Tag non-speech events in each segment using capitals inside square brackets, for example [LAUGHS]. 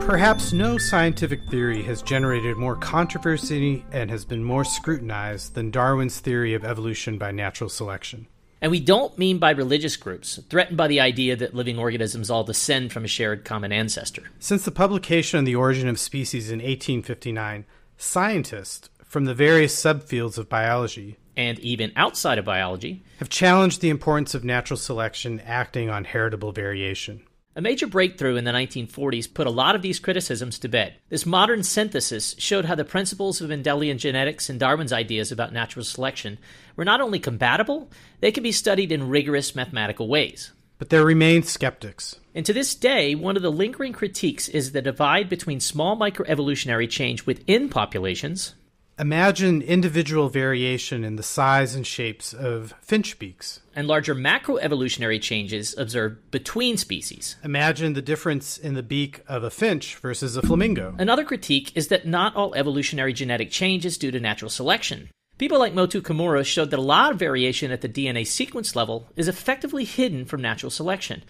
Perhaps no scientific theory has generated more controversy and has been more scrutinized than Darwin's theory of evolution by natural selection. And we don't mean by religious groups, threatened by the idea that living organisms all descend from a shared common ancestor. Since the publication on the origin of species in 1859, scientists from the various subfields of biology and even outside of biology have challenged the importance of natural selection acting on heritable variation. A major breakthrough in the 1940s put a lot of these criticisms to bed. This modern synthesis showed how the principles of Mendelian genetics and Darwin's ideas about natural selection were not only compatible, they could be studied in rigorous mathematical ways. But there remain skeptics. And to this day, one of the lingering critiques is the divide between small microevolutionary change within populations Imagine individual variation in the size and shapes of finch beaks. and larger macroevolutionary changes observed between species. Imagine the difference in the beak of a finch versus a flamingo. Another critique is that not all evolutionary genetic change is due to natural selection. People like Motoo Kimura showed that a lot of variation at the DNA sequence level is effectively hidden from natural selection.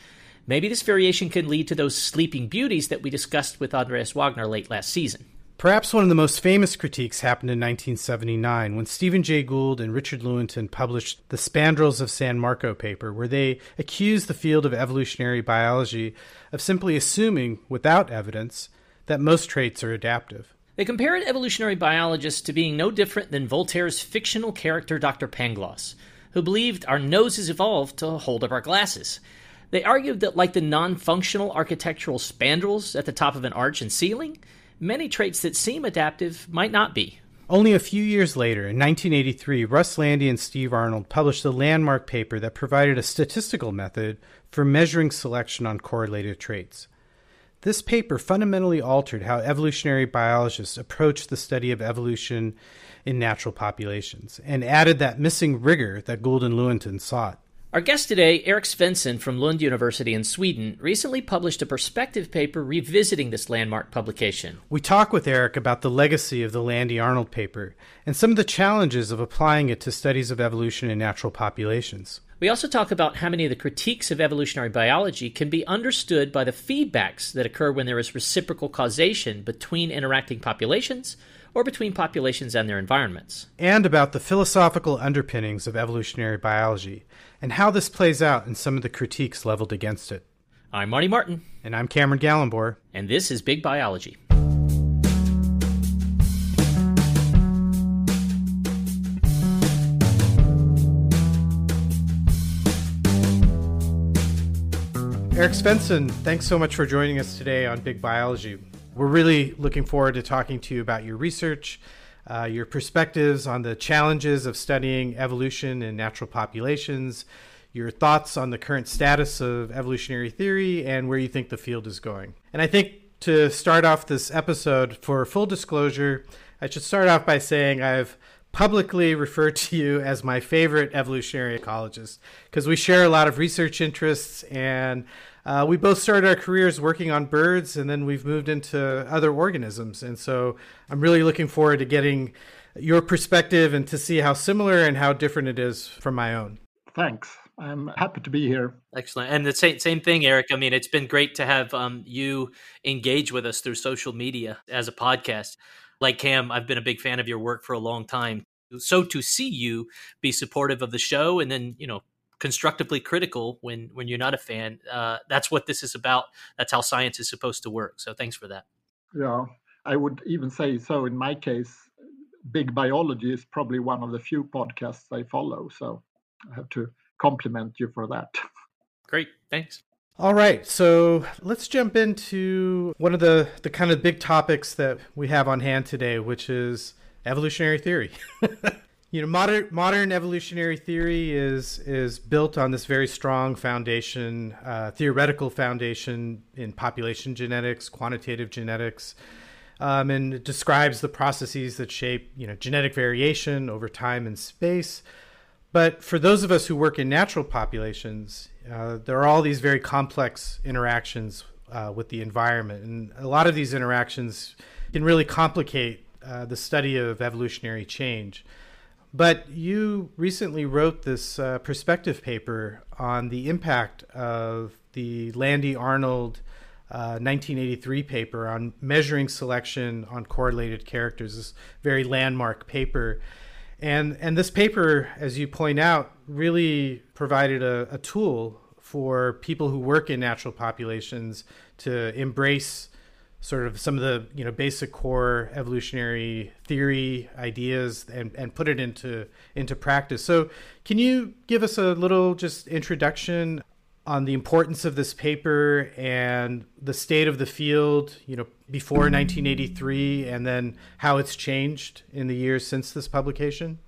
Maybe this variation can lead to those sleeping beauties that we discussed with Andreas Wagner late last season. Perhaps one of the most famous critiques happened in 1979 when Stephen Jay Gould and Richard Lewontin published the Spandrels of San Marco paper, where they accused the field of evolutionary biology of simply assuming, without evidence, that most traits are adaptive. They compared evolutionary biologists to being no different than Voltaire's fictional character Dr. Pangloss, who believed our noses evolved to hold up our glasses. They argued that, like the non functional architectural spandrels at the top of an arch and ceiling, many traits that seem adaptive might not be. Only a few years later, in 1983, Russ Lande and Steve Arnold published a landmark paper that provided a statistical method for measuring selection on correlated traits. This paper fundamentally altered how evolutionary biologists approach the study of evolution in natural populations and added that missing rigor that Gould and Lewontin sought. Our guest today, Erik Svensson from Lund University in Sweden, recently published a perspective paper revisiting this landmark publication. We talk with Erik about the legacy of the Lande Arnold paper and some of the challenges of applying it to studies of evolution in natural populations. We also talk about how many of the critiques of evolutionary biology can be understood by the feedbacks that occur when there is reciprocal causation between interacting populations or between populations and their environments. and about the philosophical underpinnings of evolutionary biology and how this plays out in some of the critiques leveled against it. I'm Marty Martin, And I'm Cameron Ghalambor. and this is Big Biology. Erik Svensson, thanks so much for joining us today on Big Biology. We're really looking forward to talking to you about your research, uh, your perspectives on the challenges of studying evolution in natural populations, your thoughts on the current status of evolutionary theory, and where you think the field is going. And I think to start off this episode, for full disclosure, I should start off by saying I've publicly [LAUGHS] referred to you as my favorite evolutionary ecologist because we share a lot of research interests and uh, we both started our careers working on birds and then we've moved into other organisms. And so I'm really looking forward to getting your perspective and to see how similar and how different it is from my own. Thanks. I'm happy to be here. Excellent. And the same, same thing, Erik. I mean, it's been great to have um, you engage with us through social media as a podcast. Like Cam, I've been a big fan of your work for a long time. So to see you be supportive of the show and then, you know, constructively critical when when you're not a fan, uh, that's what this is about. That's how science is supposed to work. So thanks for that. Yeah, I would even say so in my case. Big Biology is probably one of the few podcasts I follow. So I have to compliment you for that. [LAUGHS] Great. Thanks. All right, so let's jump into one of the, the kind of big topics that we have on hand today, which is evolutionary theory. [LAUGHS] you know, modern modern evolutionary theory is is built on this very strong foundation, uh, theoretical foundation in population genetics, quantitative genetics, um, and it describes the processes that shape you know genetic variation over time and space. But for those of us who work in natural populations, uh, there are all these very complex interactions uh, with the environment, and a lot of these interactions can really complicate uh, the study of evolutionary change. But you recently wrote this uh, perspective paper on the impact of the Lande Arnold 1983 uh, paper on measuring selection on correlated characters, this very landmark paper. And, and this paper, as you point out, really provided a, a tool for people who work in natural populations to embrace sort of some of the you know basic core evolutionary theory ideas and, and put it into into practice. So can you give us a little just introduction on the importance of this paper and the state of the field, you know, before 1983 and then how it's changed in the years since this publication?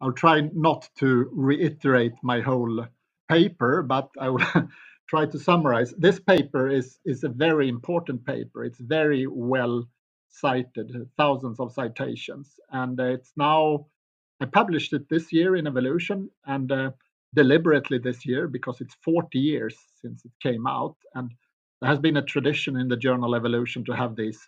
I'll try not to reiterate my whole paper, but I will try to summarize. This paper is, is a very important paper. It's very well cited, thousands of citations. And uh, it's now, I published it this year in Evolution and uh, deliberately this year because it's 40 years since it came out. And there has been a tradition in the journal Evolution to have these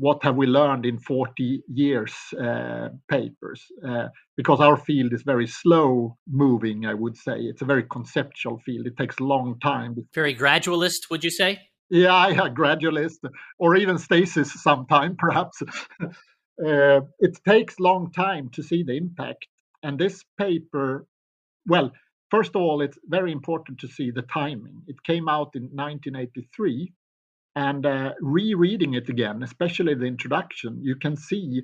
what have we learned in 40 years uh, papers? Uh, because our field is very slow moving i would say. It's a very conceptual field. It takes a long time very gradualist would you say? Yeah [LAUGHS] yeah gradualist or even stasis sometime [LAUGHS] perhaps. Uh, it takes long time to see the impact and this paper well first of all it's very important to see the timing. It came out in 1983 and uh, rereading it again, especially the introduction, you can see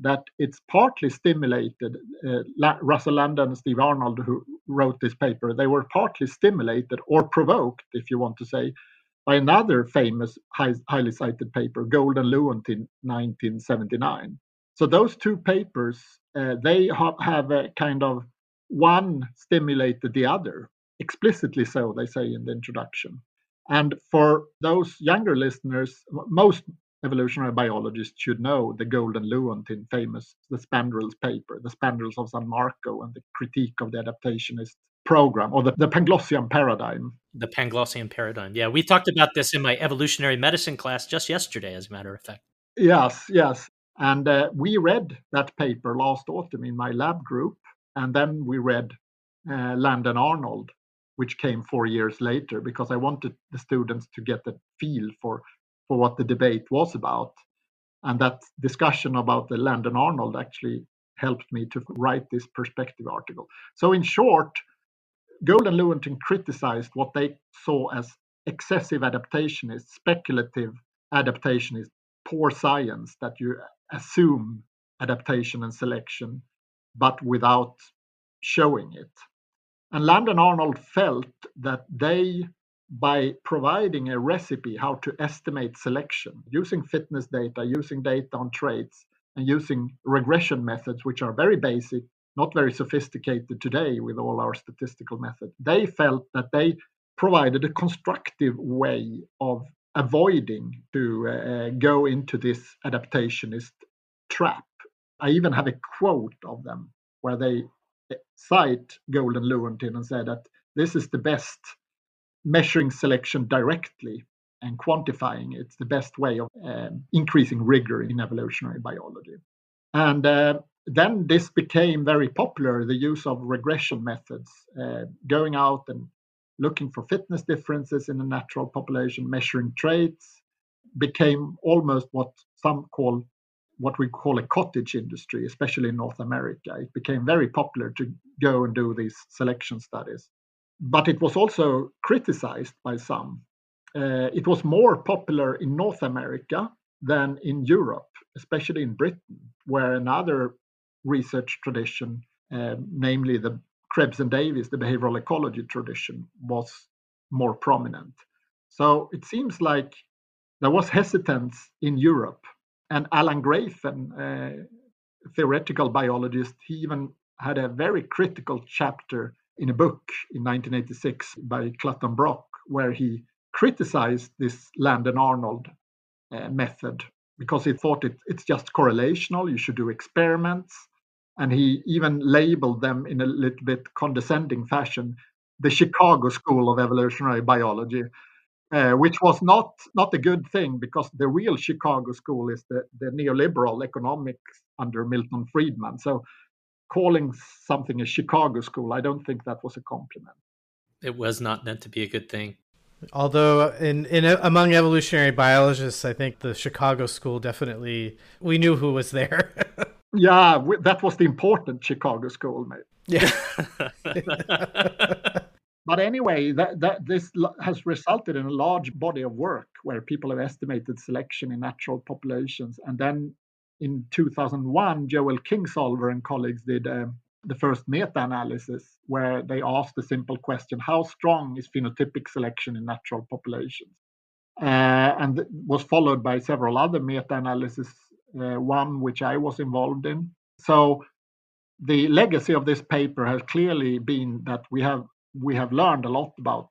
that it's partly stimulated. Uh, Russell Lande and Steve Arnold, who wrote this paper, they were partly stimulated or provoked, if you want to say, by another famous, high, highly cited paper, Gould and Lewontin in 1979. So those two papers, uh, they ha- have a kind of one stimulated the other, explicitly so, they say in the introduction. And for those younger listeners, most evolutionary biologists should know the Gould and Lewontin famous the Spandrels paper, the Spandrels of San Marco, and the critique of the adaptationist program or the, the Panglossian paradigm. The Panglossian paradigm. Yeah, we talked about this in my evolutionary medicine class just yesterday, as a matter of fact. Yes, yes. And uh, we read that paper last autumn in my lab group. And then we read uh, Lande and Arnold which came four years later because I wanted the students to get a feel for for what the debate was about. And that discussion about the Lande and Arnold actually helped me to write this perspective article. So in short, Gould and Lewontin criticized what they saw as excessive adaptationist, speculative adaptationist, poor science that you assume adaptation and selection, but without showing it. And Lande and Arnold felt that they, by providing a recipe how to estimate selection using fitness data, using data on traits, and using regression methods, which are very basic, not very sophisticated today with all our statistical methods, they felt that they provided a constructive way of avoiding to uh, go into this adaptationist trap. I even have a quote of them where they cite Gould and Lewontin and say that this is the best measuring selection directly and quantifying it's the best way of um, increasing rigor in evolutionary biology. And uh, then this became very popular the use of regression methods, uh, going out and looking for fitness differences in a natural population, measuring traits, became almost what some call what we call a cottage industry, especially in North America. It became very popular to go and do these selection studies. But it was also criticized by some. Uh, it was more popular in North America than in Europe, especially in Britain, where another research tradition, uh, namely the Krebs and Davies, the behavioral ecology tradition, was more prominent. So it seems like there was hesitance in Europe. And Alan a theoretical biologist, he even had a very critical chapter in a book in 1986 by Clutton Brock, where he criticized this Lande and Arnold uh, method because he thought it, it's just correlational, you should do experiments. And he even labeled them in a little bit condescending fashion the Chicago School of Evolutionary Biology, uh, which was not not a good thing because the real Chicago school is the, the neoliberal economics under Milton Friedman. So calling something a Chicago school, I don't think that was a compliment. It was not meant to be a good thing. Although in in among evolutionary biologists, I think the Chicago school definitely we knew who was there. [LAUGHS] yeah, that was the important Chicago school, mate. Yeah. [LAUGHS] [LAUGHS] But anyway, that, that this has resulted in a large body of work where people have estimated selection in natural populations. And then in 2001, Joel Kingsolver and colleagues did uh, the first meta-analysis where they asked the simple question: How strong is phenotypic selection in natural populations? Uh, and was followed by several other meta-analyses, uh, one which I was involved in. So the legacy of this paper has clearly been that we have we have learned a lot about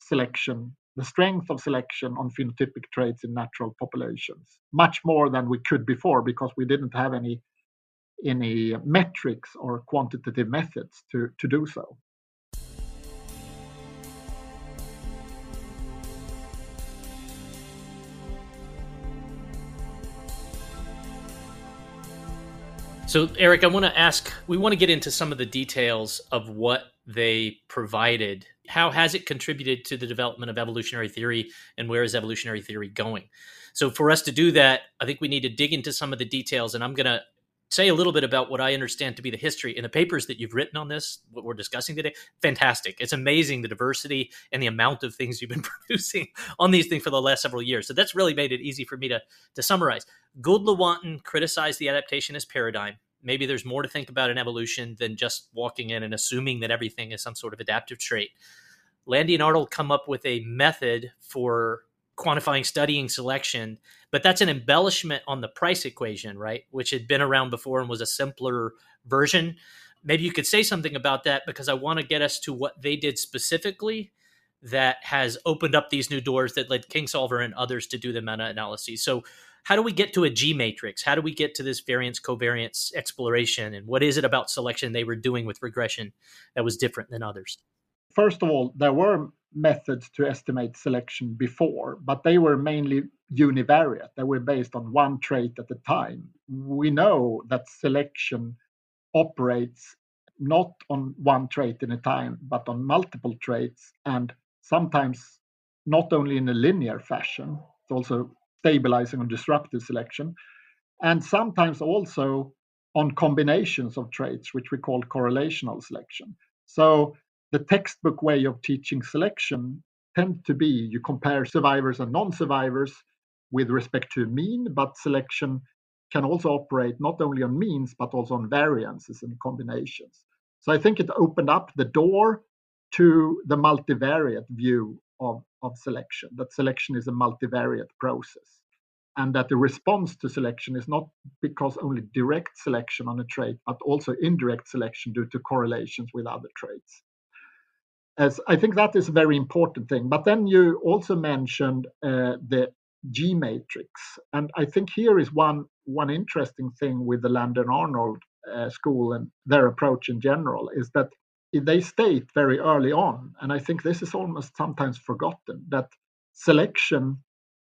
selection, the strength of selection on phenotypic traits in natural populations, much more than we could before because we didn't have any any metrics or quantitative methods to, to do so. So, Erik, I want to ask, we want to get into some of the details of what they provided. How has it contributed to the development of evolutionary theory, and where is evolutionary theory going? So, for us to do that, I think we need to dig into some of the details, and I'm going to say a little bit about what I understand to be the history in the papers that you've written on this, what we're discussing today. Fantastic. It's amazing the diversity and the amount of things you've been [LAUGHS] producing on these things for the last several years. So that's really made it easy for me to, to summarize. Gould Lewontin criticized the adaptationist paradigm. Maybe there's more to think about in evolution than just walking in and assuming that everything is some sort of adaptive trait. Lande and Arnold come up with a method for quantifying studying selection but that's an embellishment on the price equation right which had been around before and was a simpler version maybe you could say something about that because i want to get us to what they did specifically that has opened up these new doors that led kingsolver and others to do the meta-analyses so how do we get to a g matrix how do we get to this variance covariance exploration and what is it about selection they were doing with regression that was different than others first of all there were methods to estimate selection before, but they were mainly univariate. They were based on one trait at a time. We know that selection operates not on one trait in a time, but on multiple traits, and sometimes not only in a linear fashion, it's also stabilizing on disruptive selection, and sometimes also on combinations of traits, which we call correlational selection. So the textbook way of teaching selection tend to be you compare survivors and non-survivors with respect to mean, but selection can also operate not only on means but also on variances and combinations. So I think it opened up the door to the multivariate view of, of selection, that selection is a multivariate process. And that the response to selection is not because only direct selection on a trait, but also indirect selection due to correlations with other traits. As I think that is a very important thing. But then you also mentioned uh, the G matrix, and I think here is one one interesting thing with the Lande and Arnold uh, school and their approach in general is that they state very early on, and I think this is almost sometimes forgotten that selection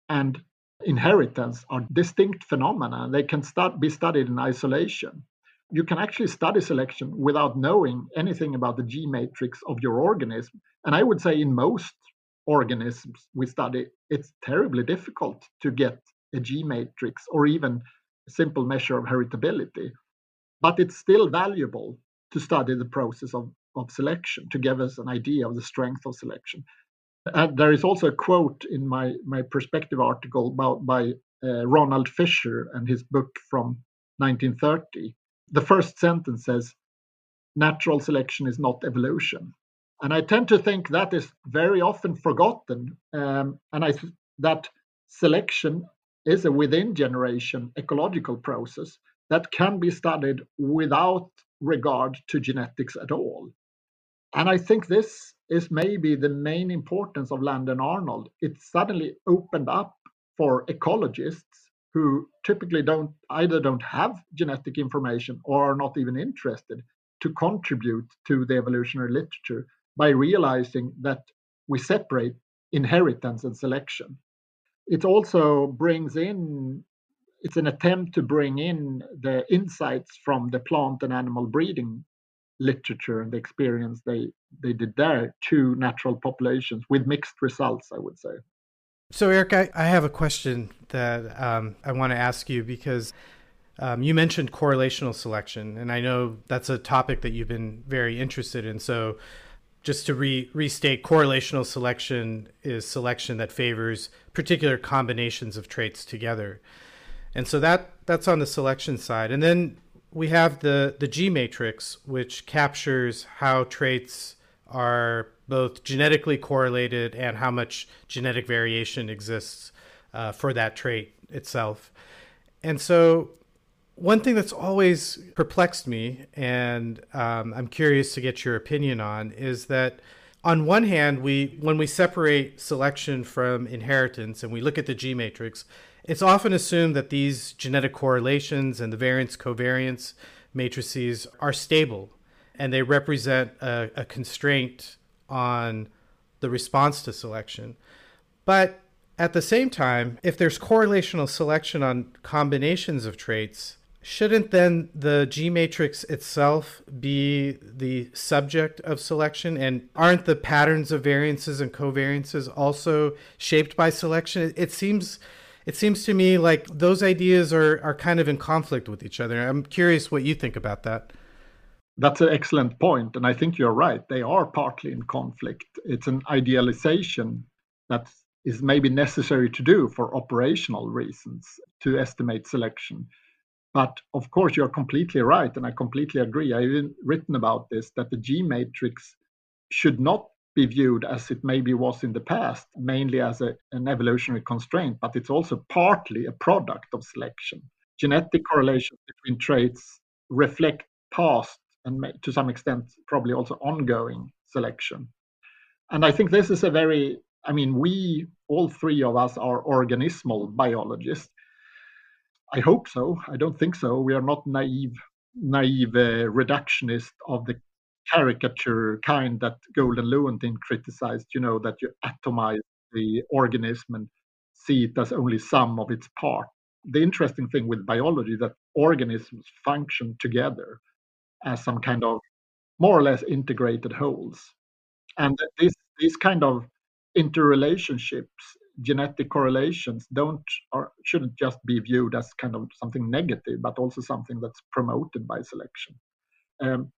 and inheritance are distinct phenomena. They can start, be studied in isolation you can actually study selection without knowing anything about the G matrix of your organism. And I would say in most organisms we study, it's terribly difficult to get a G matrix or even a simple measure of heritability, but it's still valuable to study the process of, of selection to give us an idea of the strength of selection. And there is also a quote in my, my perspective article about, by uh, Ronald Fisher and his book from 1930. The first sentence says, Natural selection is not evolution. And I tend to think that is very often forgotten. Um, and I th- that selection is a within generation ecological process that can be studied without regard to genetics at all. And I think this is maybe the main importance of Lande and Arnold. It suddenly opened up for ecologists who typically don't either don't have genetic information or are not even interested to contribute to the evolutionary literature by realizing that we separate inheritance and selection. It also brings in it's an attempt to bring in the insights from the plant and animal breeding literature and the experience they they did there to natural populations with mixed results i would say. So erik i, I have a question that um, i want to ask you because um, you mentioned correlational selection and i know that's a topic that you've been very interested in. So just to re- restate correlational selection is selection that favors particular combinations of traits together. And so that that's on the selection side. And then we have the the G matrix, which captures how traits are both genetically correlated and how much genetic variation exists uh, for that trait itself. And so, one thing that's always perplexed me, and um, I'm curious to get your opinion on, is that on one hand, we when we separate selection from inheritance and we look at the G matrix, it's often assumed that these genetic correlations and the variance covariance matrices are stable and they represent a, a constraint on the response to selection. But at the same time, if there's correlational selection on combinations of traits, shouldn't then the G matrix itself be the subject of selection? And aren't the patterns of variances and covariances also shaped by selection? It seems it seems to me like those ideas are, are kind of in conflict with each other. I'm curious what you think about that. That's an excellent point, and I think you're right. They are partly in conflict. It's an idealization that is maybe necessary to do for operational reasons to estimate selection. But of course, you're completely right, and I completely agree. I've written about this that the G matrix should not be viewed as it maybe was in the past, mainly as a, an evolutionary constraint, but it's also partly a product of selection. Genetic correlations between traits reflect past and to some extent probably also ongoing selection. And I think this is a very, I mean, we, all three of us, are organismal biologists. I hope so. I don't think so. We are not naive, naive uh, reductionist of the caricature kind that Gould and Lewontin criticized, you know, that you atomize the organism and see it as only some of its part. The interesting thing with biology that organisms function together as some kind of more or less integrated wholes. And these these kind of interrelationships, genetic correlations, don't or shouldn't just be viewed as kind of something negative, but also something that's promoted by selection. Um,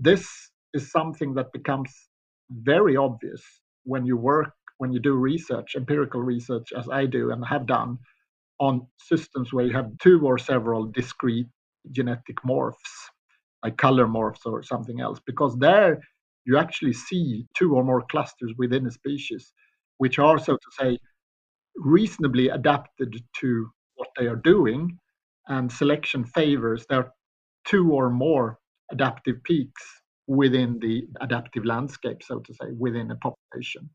this is something that becomes very obvious when you work, when you do research, empirical research, as I do and have done, on systems where you have two or several discrete genetic morphs, like color morphs or something else, because there you actually see two or more clusters within a species, which are, so to say, reasonably adapted to what they are doing, and selection favors their two or more adaptive peaks within the adaptive landscape, so to say, within a population.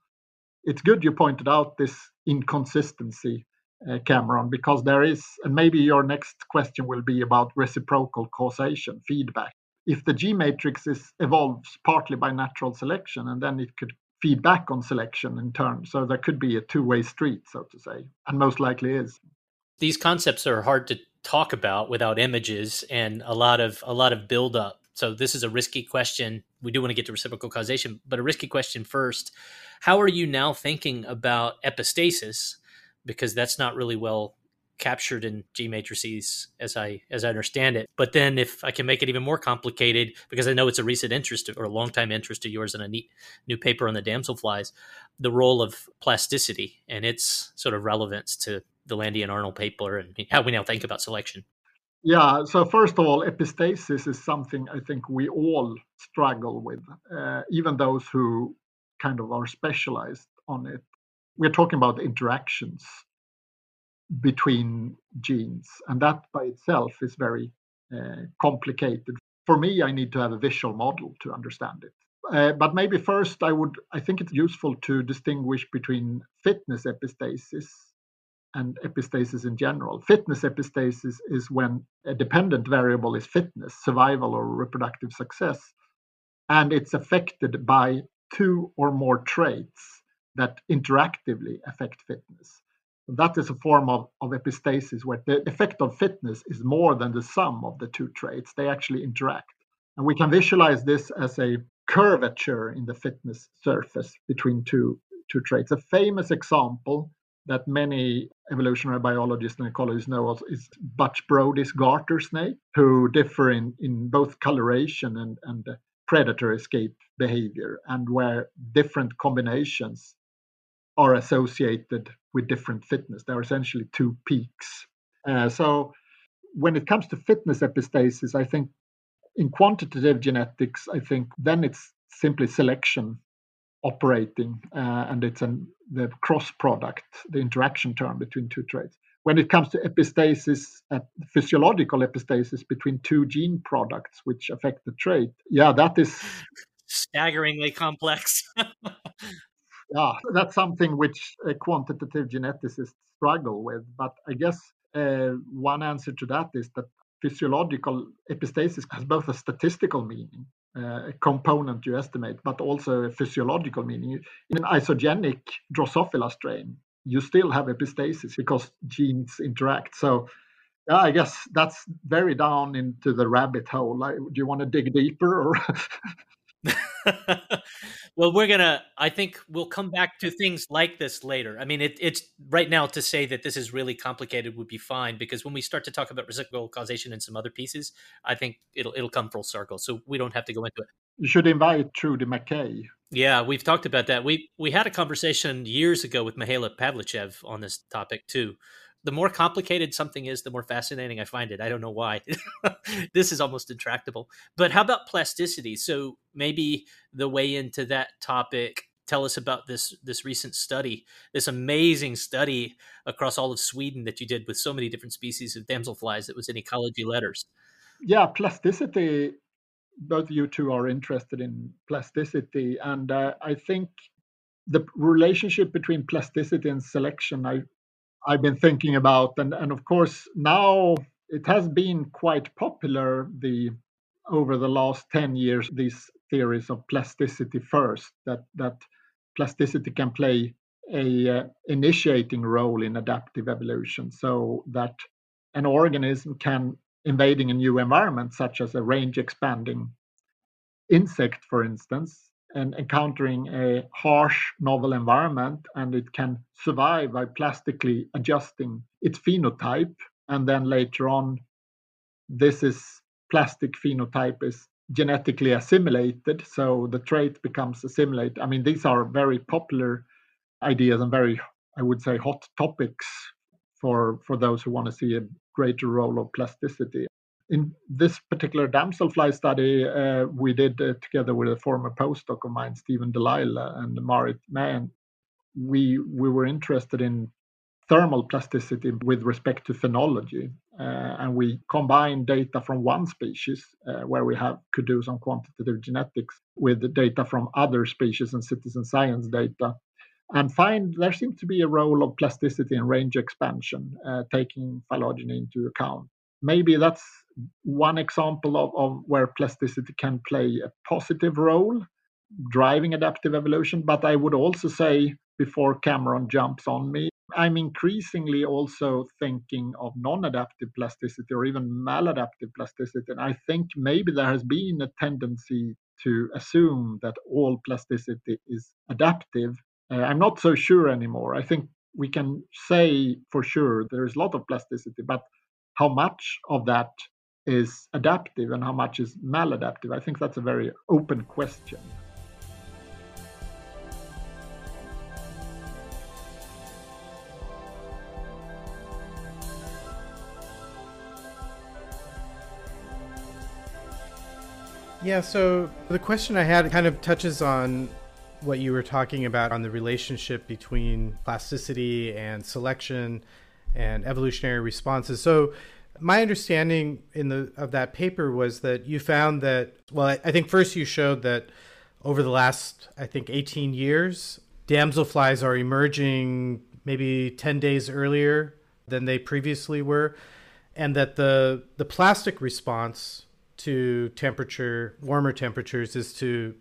It's good you pointed out this inconsistency, uh, Cameron, because there is, and maybe your next question will be about reciprocal causation, feedback. If the G matrix is evolves partly by natural selection, and then it could feed back on selection in turn. So there could be a two-way street, so to say, and most likely is. These concepts are hard to talk about without images and a lot of a lot of build up so this is a risky question. We do want to get to reciprocal causation, but a risky question first. How are you now thinking about epistasis? Because that's not really well captured in G matrices as I as I understand it. But then if I can make it even more complicated, because I know it's a recent interest or a long time interest of yours and a neat new paper on the damselflies, the role of plasticity and its sort of relevance to the Lande and Arnold paper and how we now think about selection. Yeah, so first of all, epistasis is something I think we all struggle with, uh, even those who kind of are specialized on it. We're talking about interactions between genes, and that by itself is very uh, complicated. For me, I need to have a visual model to understand it. Uh, but maybe first, I would I think it's useful to distinguish between fitness epistasis and epistasis in general. Fitness epistasis is when a dependent variable is fitness, survival, or reproductive success, and it's affected by two or more traits that interactively affect fitness. That is a form of, of epistasis where the effect of fitness is more than the sum of the two traits. They actually interact. And we can visualize this as a curvature in the fitness surface between two, two traits. A famous example that many evolutionary biologists and ecologists know is Butch Brodie's garter snake, who differ in, in both coloration and, and predator escape behavior, and where different combinations are associated with different fitness. There are essentially two peaks. Uh, so when it comes to fitness epistasis, I think in quantitative genetics, I think then it's simply selection operating, uh, and it's an, the cross product, the interaction term between two traits. When it comes to epistasis, uh, physiological epistasis between two gene products which affect the trait, yeah, that is staggeringly complex. [LAUGHS] yeah, that's something which uh, quantitative geneticists struggle with. But I guess uh, one answer to that is that physiological epistasis has both a statistical meaning, uh, component you estimate, but also a physiological meaning. In an isogenic Drosophila strain, you still have epistasis because genes interact. So, yeah, I guess that's very down into the rabbit hole. Like, do you want to dig deeper, or [LAUGHS] [LAUGHS] well, we're gonna. I think we'll come back to things like this later. I mean, it, it's right now to say that this is really complicated would be fine because when we start to talk about reciprocal causation and some other pieces, I think it'll it'll come full circle. So we don't have to go into it. You should invite Trudy Mackay. Yeah, we've talked about that. We we had a conversation years ago with Mihaela Pavličev on this topic too the more complicated something is, the more fascinating I find it. I don't know why. [LAUGHS] this is almost intractable. But how about plasticity? So maybe the way into that topic. Tell us about this this recent study, this amazing study across all of Sweden that you did with so many different species of damselflies that was in Ecology Letters. Yeah, plasticity. Both of you two are interested in plasticity, and uh, I think the relationship between plasticity and selection I I've been thinking about, and and of course now it has been quite popular the over the last 10 years these theories of plasticity first that that plasticity can play a uh, initiating role in adaptive evolution so that an organism can invading a new environment such as a range expanding insect for instance and encountering a harsh novel environment and it can survive by plastically adjusting its phenotype. And then later on this is plastic phenotype is genetically assimilated so the trait becomes assimilated i mean these are very popular ideas and very i would say hot topics for for those who want to see a greater role of plasticity in this particular damselfly study, uh, we did uh, together with a former postdoc of mine, Stephen De Lisle and Marit Mann. We we were interested in thermal plasticity with respect to phenology, uh, and we combined data from one species uh, where we have could do some quantitative genetics with the data from other species and citizen science data, and find there seems to be a role of plasticity and range expansion, uh, taking phylogeny into account maybe that's one example of, of where plasticity can play a positive role driving adaptive evolution. But I would also say, before Cameron jumps on me, I'm increasingly also thinking of non adaptive plasticity or even maladaptive plasticity. And I think maybe there has been a tendency to assume that all plasticity is adaptive. Uh, I'm not so sure anymore. I think we can say for sure there is a lot of plasticity, but how much of that is adaptive and how much is maladaptive? I think that's a very open question. Yeah, so the question I had kind of touches on what you were talking about on the relationship between plasticity and selection and evolutionary responses. So my understanding in the of that paper was that you found that well I, think first you showed that over the last I think 18 years damselflies are emerging maybe 10 days earlier than they previously were and that the the plastic response to temperature, warmer temperatures, is to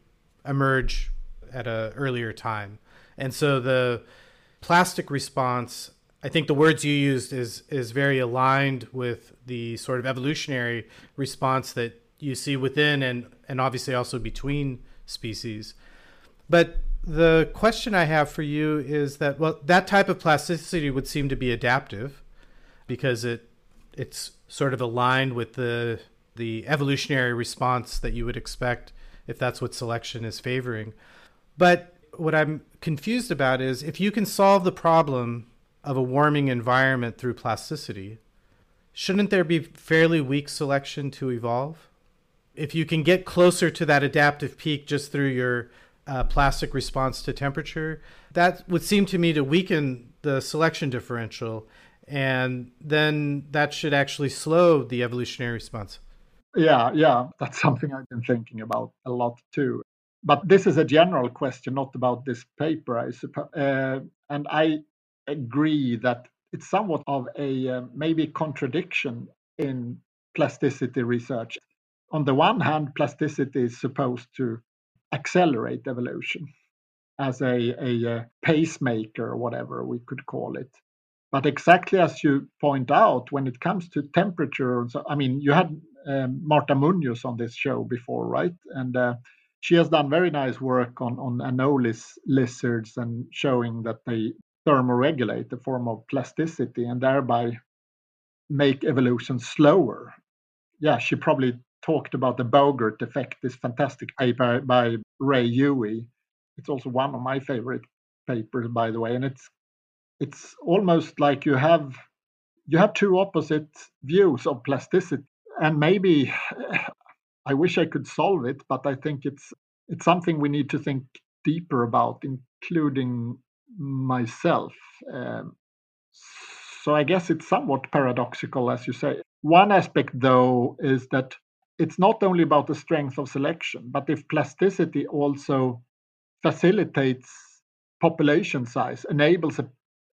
emerge at a earlier time. And so the plastic response, I think the words you used is is very aligned with the sort of evolutionary response that you see within and and obviously also between species. But the question I have for you is that well that type of plasticity would seem to be adaptive because it it's sort of aligned with the the evolutionary response that you would expect if that's what selection is favoring. But what I'm confused about is if you can solve the problem of a warming environment through plasticity, shouldn't there be fairly weak selection to evolve? If you can get closer to that adaptive peak just through your uh, plastic response to temperature, that would seem to me to weaken the selection differential, and then that should actually slow the evolutionary response. Yeah, yeah, that's something I've been thinking about a lot too. But this is a general question, not about this paper, I suppose. Uh, and I agree that it's somewhat of a uh, maybe contradiction in plasticity research. On the one hand, plasticity is supposed to accelerate evolution as a, a, a pacemaker or whatever we could call it. But exactly as you point out, when it comes to temperature, so, I mean, you had um, Marta Munoz on this show before, right? And uh, she has done very nice work on, on anolis lizards and showing that they thermoregulate the form of plasticity and thereby make evolution slower. Yeah, she probably talked about the Bogert effect, this fantastic paper by Ray Huey. It's also one of my favorite papers, by the way, and it's it's almost like you have you have two opposite views of plasticity and maybe [SIGHS] I wish I could solve it, but I think it's it's something we need to think deeper about, including myself. Um, so I guess it's somewhat paradoxical, as you say. One aspect, though, is that it's not only about the strength of selection, but if plasticity also facilitates population size, enables a,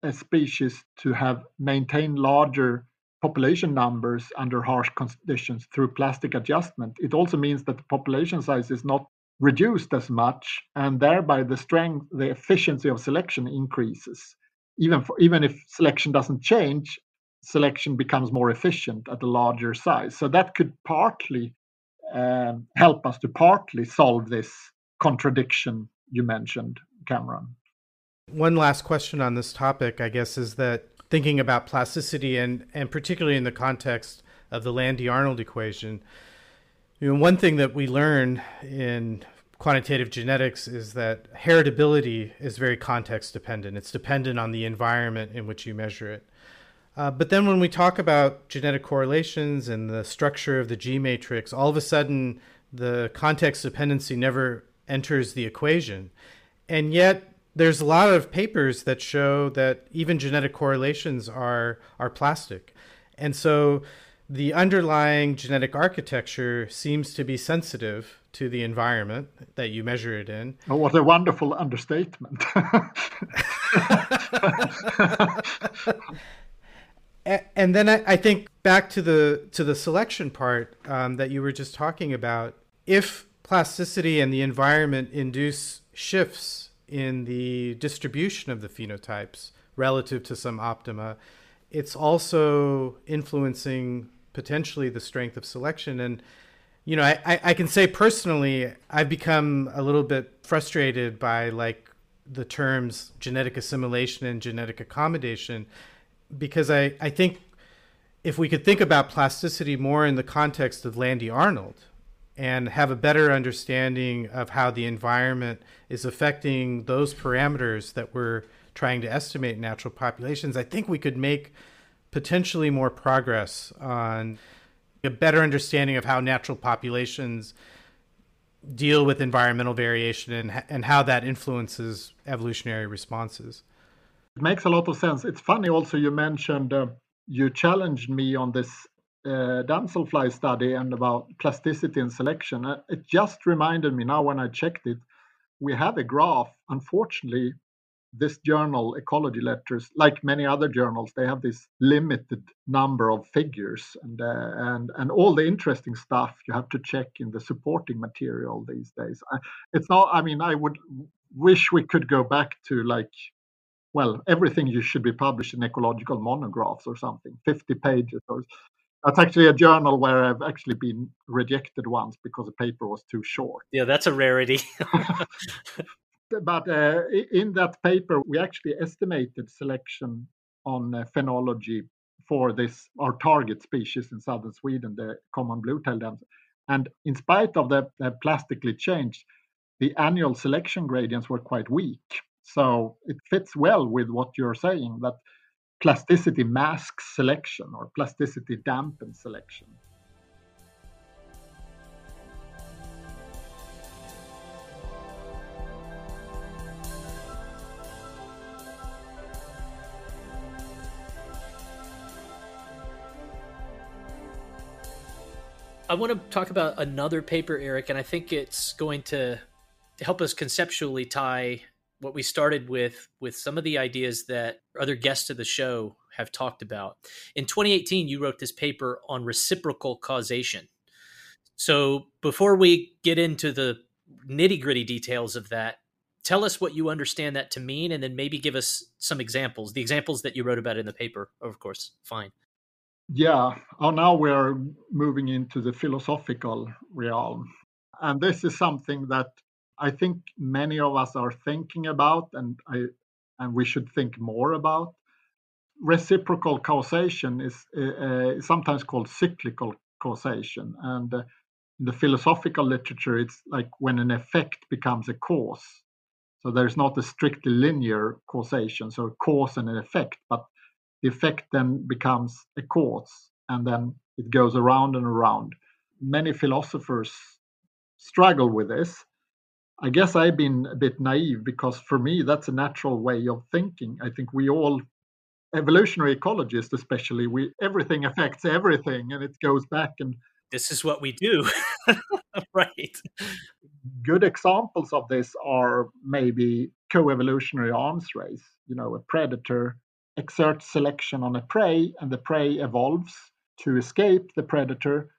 a species to have maintain larger population numbers under harsh conditions through plastic adjustment, it also means that the population size is not reduced as much, and thereby the strength, the efficiency of selection increases. Even for, even if selection doesn't change, selection becomes more efficient at a larger size. So that could partly um, help us to partly solve this contradiction you mentioned, Cameron. One last question on this topic, I guess, is that thinking about plasticity and, and particularly in the context of the Lande Arnold equation. You know, one thing that we learn in quantitative genetics is that heritability is very context dependent. It's dependent on the environment in which you measure it. Uh, but then when we talk about genetic correlations and the structure of the G matrix, all of a sudden the context dependency never enters the equation. And yet there's a lot of papers that show that even genetic correlations are are plastic, and so the underlying genetic architecture seems to be sensitive to the environment that you measure it in. Oh, what a wonderful understatement. [LAUGHS] and then I, think back to the to the selection part um, that you were just talking about. If plasticity and the environment induce shifts in the distribution of the phenotypes relative to some optima, it's also influencing potentially the strength of selection. And, you know, I, I can say personally, I've become a little bit frustrated by like the terms genetic assimilation and genetic accommodation because I, I think if we could think about plasticity more in the context of Lande Arnold and have a better understanding of how the environment is affecting those parameters that we're trying to estimate natural populations, I think we could make potentially more progress on a better understanding of how natural populations deal with environmental variation and, and how that influences evolutionary responses. It makes a lot of sense. It's funny also you mentioned uh, you challenged me on this uh, damselfly study and about plasticity and selection. Uh, it just reminded me now when I checked it, we have a graph. Unfortunately, this journal, Ecology Letters, like many other journals, they have this limited number of figures, and uh, and and all the interesting stuff you have to check in the supporting material these days. It's not. I mean, I would wish we could go back to like, well, everything you should be published in ecological monographs or something, fifty pages or. That's actually a journal where I've actually been rejected once because the paper was too short. Yeah, that's a rarity. [LAUGHS] [LAUGHS] but uh, in that paper, we actually estimated selection on uh, phenology for this our target species in southern Sweden, the common blue-tailed damsel. And in spite of the, the plastically changed, the annual selection gradients were quite weak. So it fits well with what you're saying that plasticity masks selection or plasticity dampens selection. I want to talk about another paper, Erik, and I think it's going to help us conceptually tie what we started with with some of the ideas that other guests of the show have talked about. In 2018, you wrote this paper on reciprocal causation. So before we get into the nitty gritty details of that, tell us what you understand that to mean, and then maybe give us some examples. The examples that you wrote about in the paper, of course, fine. Yeah, oh, now we're moving into the philosophical realm. And this is something that I think many of us are thinking about, and I and we should think more about. Reciprocal causation is uh, sometimes called cyclical causation, and uh, in the philosophical literature, it's like when an effect becomes a cause. So there's not a strictly linear causation, so a cause and an effect, but the effect then becomes a cause and then it goes around and around. Many philosophers struggle with this. I guess I've been a bit naive because for me, that's a natural way of thinking. I think we all, evolutionary ecologists especially, we everything affects everything and it goes back and this is what we do. [LAUGHS] right. Good examples of this are maybe co-evolutionary arms race. You know, a predator exerts selection on a prey and the prey evolves to escape the predator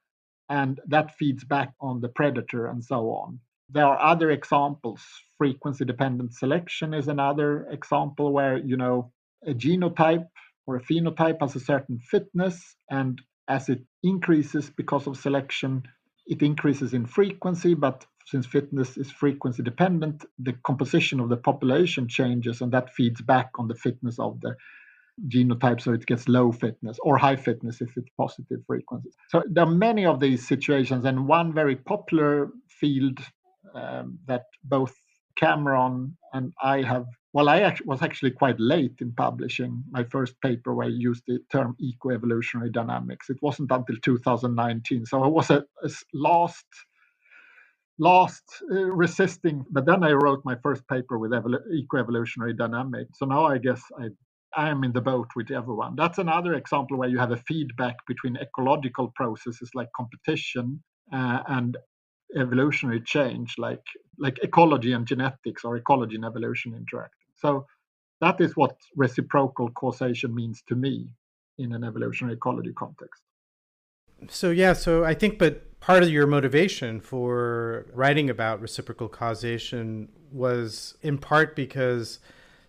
and that feeds back on the predator and so on. There are other examples. Frequency dependent selection is another example where, you know, a genotype or a phenotype has a certain fitness and as it increases because of selection, it increases in frequency, but since fitness is frequency dependent, the composition of the population changes and that feeds back on the fitness of the genotype so it gets low fitness or high fitness if it's positive frequencies. So there are many of these situations, and one very popular field um, that both Cameron and I have. Well, I was actually quite late in publishing my first paper where I used the term eco-evolutionary dynamics. It wasn't until 2019, so I was a, a last last uh, resisting but then i wrote my first paper with evol- eco-evolutionary dynamics so now i guess i I'm in the boat with everyone. That's another example where you have a feedback between ecological processes like competition uh, and evolutionary change, like like ecology and genetics or ecology and evolution interacting. So that is what reciprocal causation means to me in an evolutionary ecology context. So yeah, so I think but part of your motivation for writing about reciprocal causation was in part because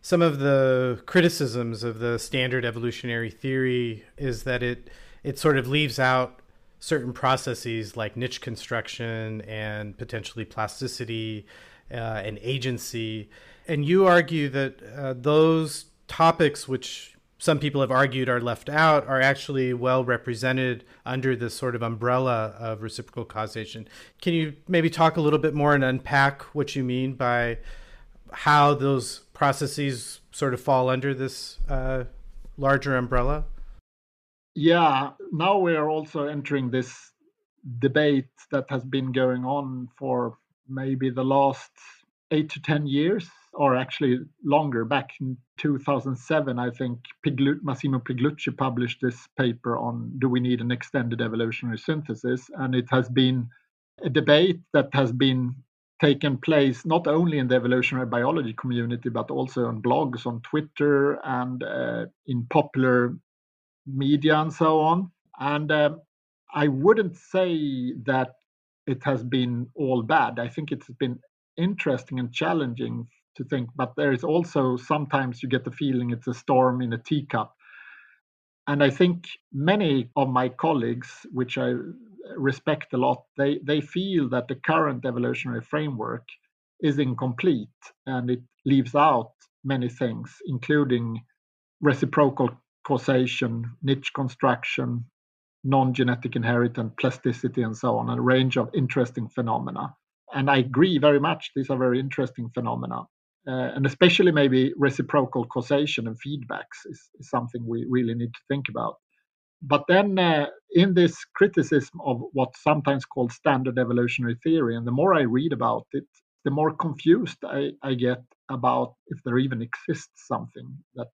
some of the criticisms of the standard evolutionary theory is that it it sort of leaves out certain processes like niche construction and potentially plasticity uh, and agency. And you argue that uh, those topics, which some people have argued are left out, are actually well represented under this sort of umbrella of reciprocal causation. Can you maybe talk a little bit more and unpack what you mean by how those processes sort of fall under this uh, larger umbrella? Yeah, now we are also entering this debate that has been going on for maybe the last eight to 10 years, or actually longer. Back in 2007, I think Piglu- Massimo Pigliucci published this paper on Do we need an extended evolutionary synthesis? And it has been a debate that has been taken place not only in the evolutionary biology community, but also on blogs, on Twitter, and uh, in popular media and so on. And uh, I wouldn't say that it has been all bad. I think it's been interesting and challenging to think, but there is also sometimes you get the feeling it's a storm in a teacup. And I think many of my colleagues, which I respect a lot, they, they feel that the current evolutionary framework is incomplete and it leaves out many things, including reciprocal causation, niche construction, non-genetic inheritance, plasticity, and so on, a range of interesting phenomena. And I agree very much; these are very interesting phenomena, uh, and especially maybe reciprocal causation and feedbacks is, is, something we really need to think about. But then, uh, in this criticism of what's sometimes called standard evolutionary theory, and the more I read about it, the more confused I, I get about if there even exists something that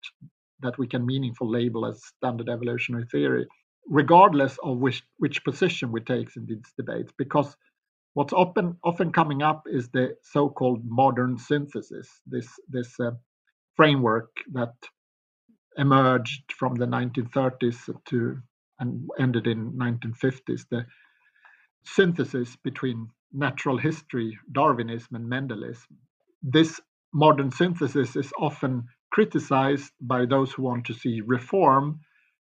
that we can meaningful label as standard evolutionary theory, regardless of which which position we take in these debates. Because what's often often coming up is the so-called modern synthesis, this this uh, framework that emerged from the 1930s to and ended in 1950s. The synthesis between natural history, Darwinism, and Mendelism. This modern synthesis is often criticized by those who want to see reform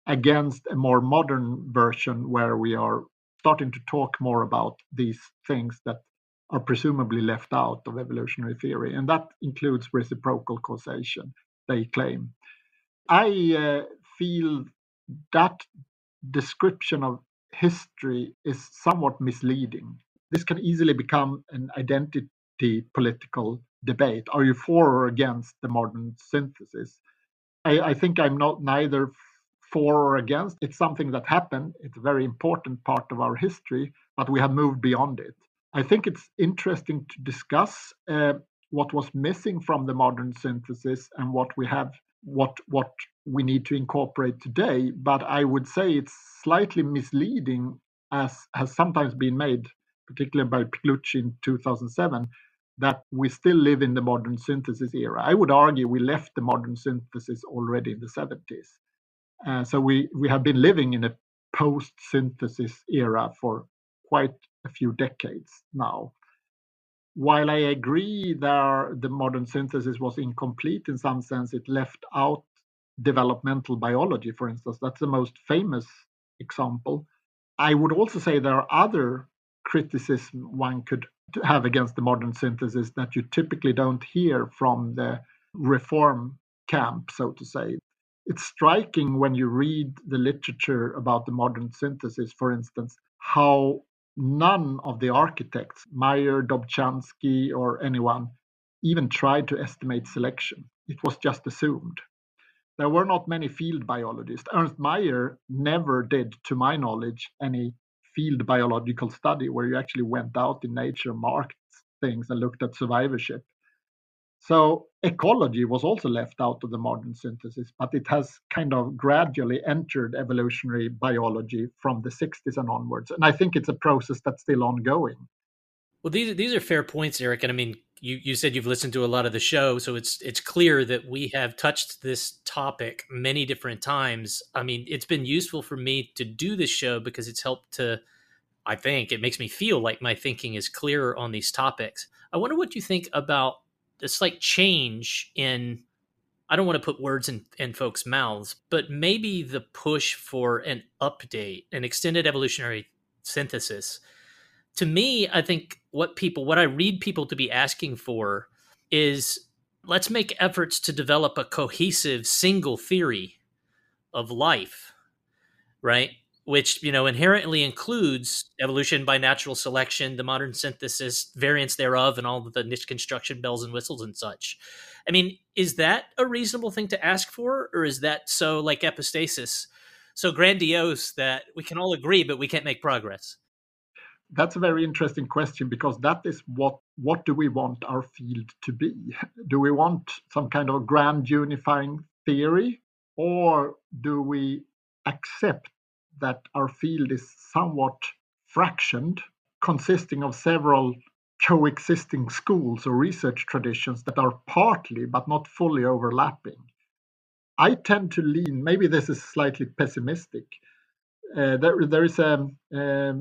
against a more modern version where we are starting to talk more about these things that are presumably left out of evolutionary theory. And that includes reciprocal causation, they claim. I uh, feel that description of history is somewhat misleading. This can easily become an identity political debate. Are you for or against the modern synthesis? I, I think I'm not neither for or against. It's something that happened. It's a very important part of our history, but we have moved beyond it. I think it's interesting to discuss uh, what was missing from the modern synthesis and what we have, what what we need to incorporate today. But I would say it's slightly misleading, as has sometimes been made, particularly by Pigliucci in 2007, that we still live in the modern synthesis era. I would argue we left the modern synthesis already in the 70s. Uh, so we, we have been living in a post synthesis era for quite a few decades now. While I agree that the modern synthesis was incomplete in some sense, it left out developmental biology, for instance. That's the most famous example. I would also say there are other criticism one could have against the modern synthesis that you typically don't hear from the reform camp, so to say. It's striking when you read the literature about the modern synthesis, for instance, how none of the architects, Mayr, Dobzhansky, or anyone, even tried to estimate selection. It was just assumed. There were not many field biologists. Ernst Mayr never did, to my knowledge, any field biological study where you actually went out in nature, marked things, and looked at survivorship. So ecology was also left out of the modern synthesis, but it has kind of gradually entered evolutionary biology from the 60s and onwards. And I think it's a process that's still ongoing. Well, these these are fair points, Erik. And I mean, you you said you've listened to a lot of the show, so it's it's clear that we have touched this topic many different times. I mean, it's been useful for me to do this show because it's helped to I think it makes me feel like my thinking is clearer on these topics. I wonder what you think about the slight change in I don't want to put words in, in folks' mouths, but maybe the push for an update, an extended evolutionary synthesis to me, I think what people, what I read people to be asking for is let's make efforts to develop a cohesive single theory of life, right? Which, you know, inherently includes evolution by natural selection, the modern synthesis, variants thereof, and all the niche construction bells and whistles and such. I mean, is that a reasonable thing to ask for, or is that so like epistasis, so grandiose that we can all agree, but we can't make progress? That's a very interesting question because that is what what do we want our field to be? Do we want some kind of grand unifying theory, or do we accept that our field is somewhat fractioned, consisting of several coexisting schools or research traditions that are partly but not fully overlapping. I tend to lean, maybe this is slightly pessimistic. Uh, there, there is a, a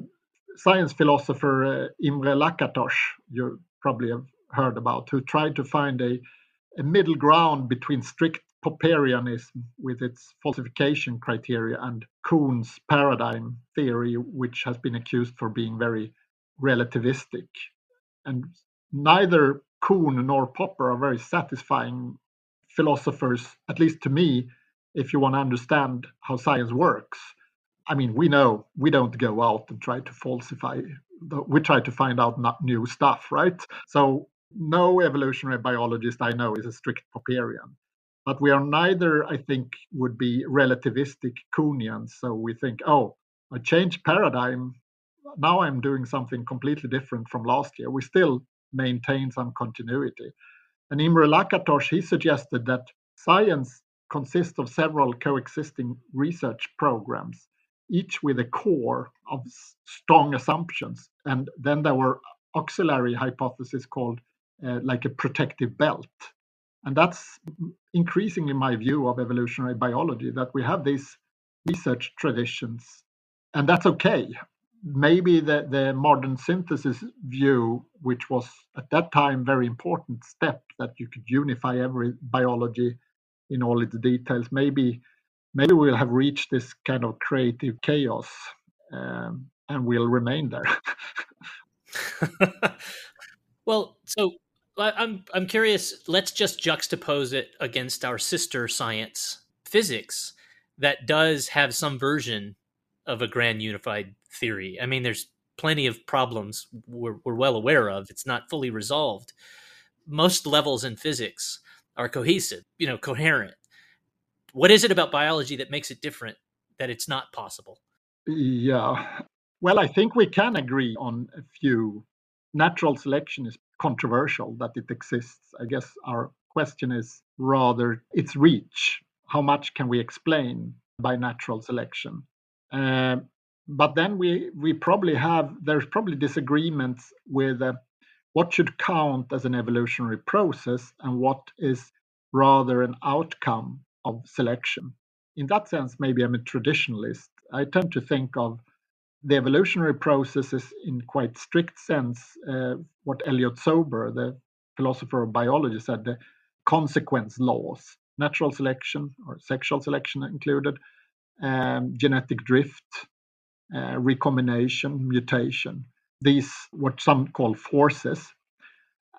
science philosopher, uh, Imre Lakatos, you probably have heard about, who tried to find a, a middle ground between strict Popperianism with its falsification criteria and Kuhn's paradigm theory, which has been accused for being very relativistic and neither Kuhn nor Popper are very satisfying philosophers, at least to me, if you want to understand how science works. I mean, we know we don't go out and try to falsify, we try to find out new stuff, right? So, no evolutionary biologist I know is a strict Popperian. But we are neither, I think, would be relativistic Kuhnians. So we think, oh, a changed paradigm now I'm doing something completely different from last year. We still maintain some continuity. And Imre Lakatos, he suggested that science consists of several coexisting research programs, each with a core of strong assumptions. And then there were auxiliary hypotheses called uh, like a protective belt. And that's increasingly my view of evolutionary biology that we have these research traditions, and that's okay maybe the, the modern synthesis view, which was at that time very important step that you could unify every biology in all its details, maybe maybe we'll have reached this kind of creative chaos um, and we'll remain there. [LAUGHS] well, so I'm I'm curious. Let's just juxtapose it against our sister science, physics, that does have some version of a grand unified theory. I mean, there's plenty of problems we're, we're well aware of. It's not fully resolved. Most levels in physics are cohesive, you know, coherent. What is it about biology that makes it different that it's not possible? Yeah. Well, I think we can agree on a few. Natural selection is controversial that it exists. I guess our question is rather its reach. How much can we explain by natural selection? Uh, but then we we probably have there's probably disagreements with uh, what should count as an evolutionary process and what is rather an outcome of selection. In that sense, maybe I'm a traditionalist. I tend to think of the evolutionary processes in quite strict sense. Uh, what Elliott Sober, the philosopher of biology, said: the consequence laws, natural selection or sexual selection included, um, genetic drift, uh, recombination, mutation. These, what some call forces.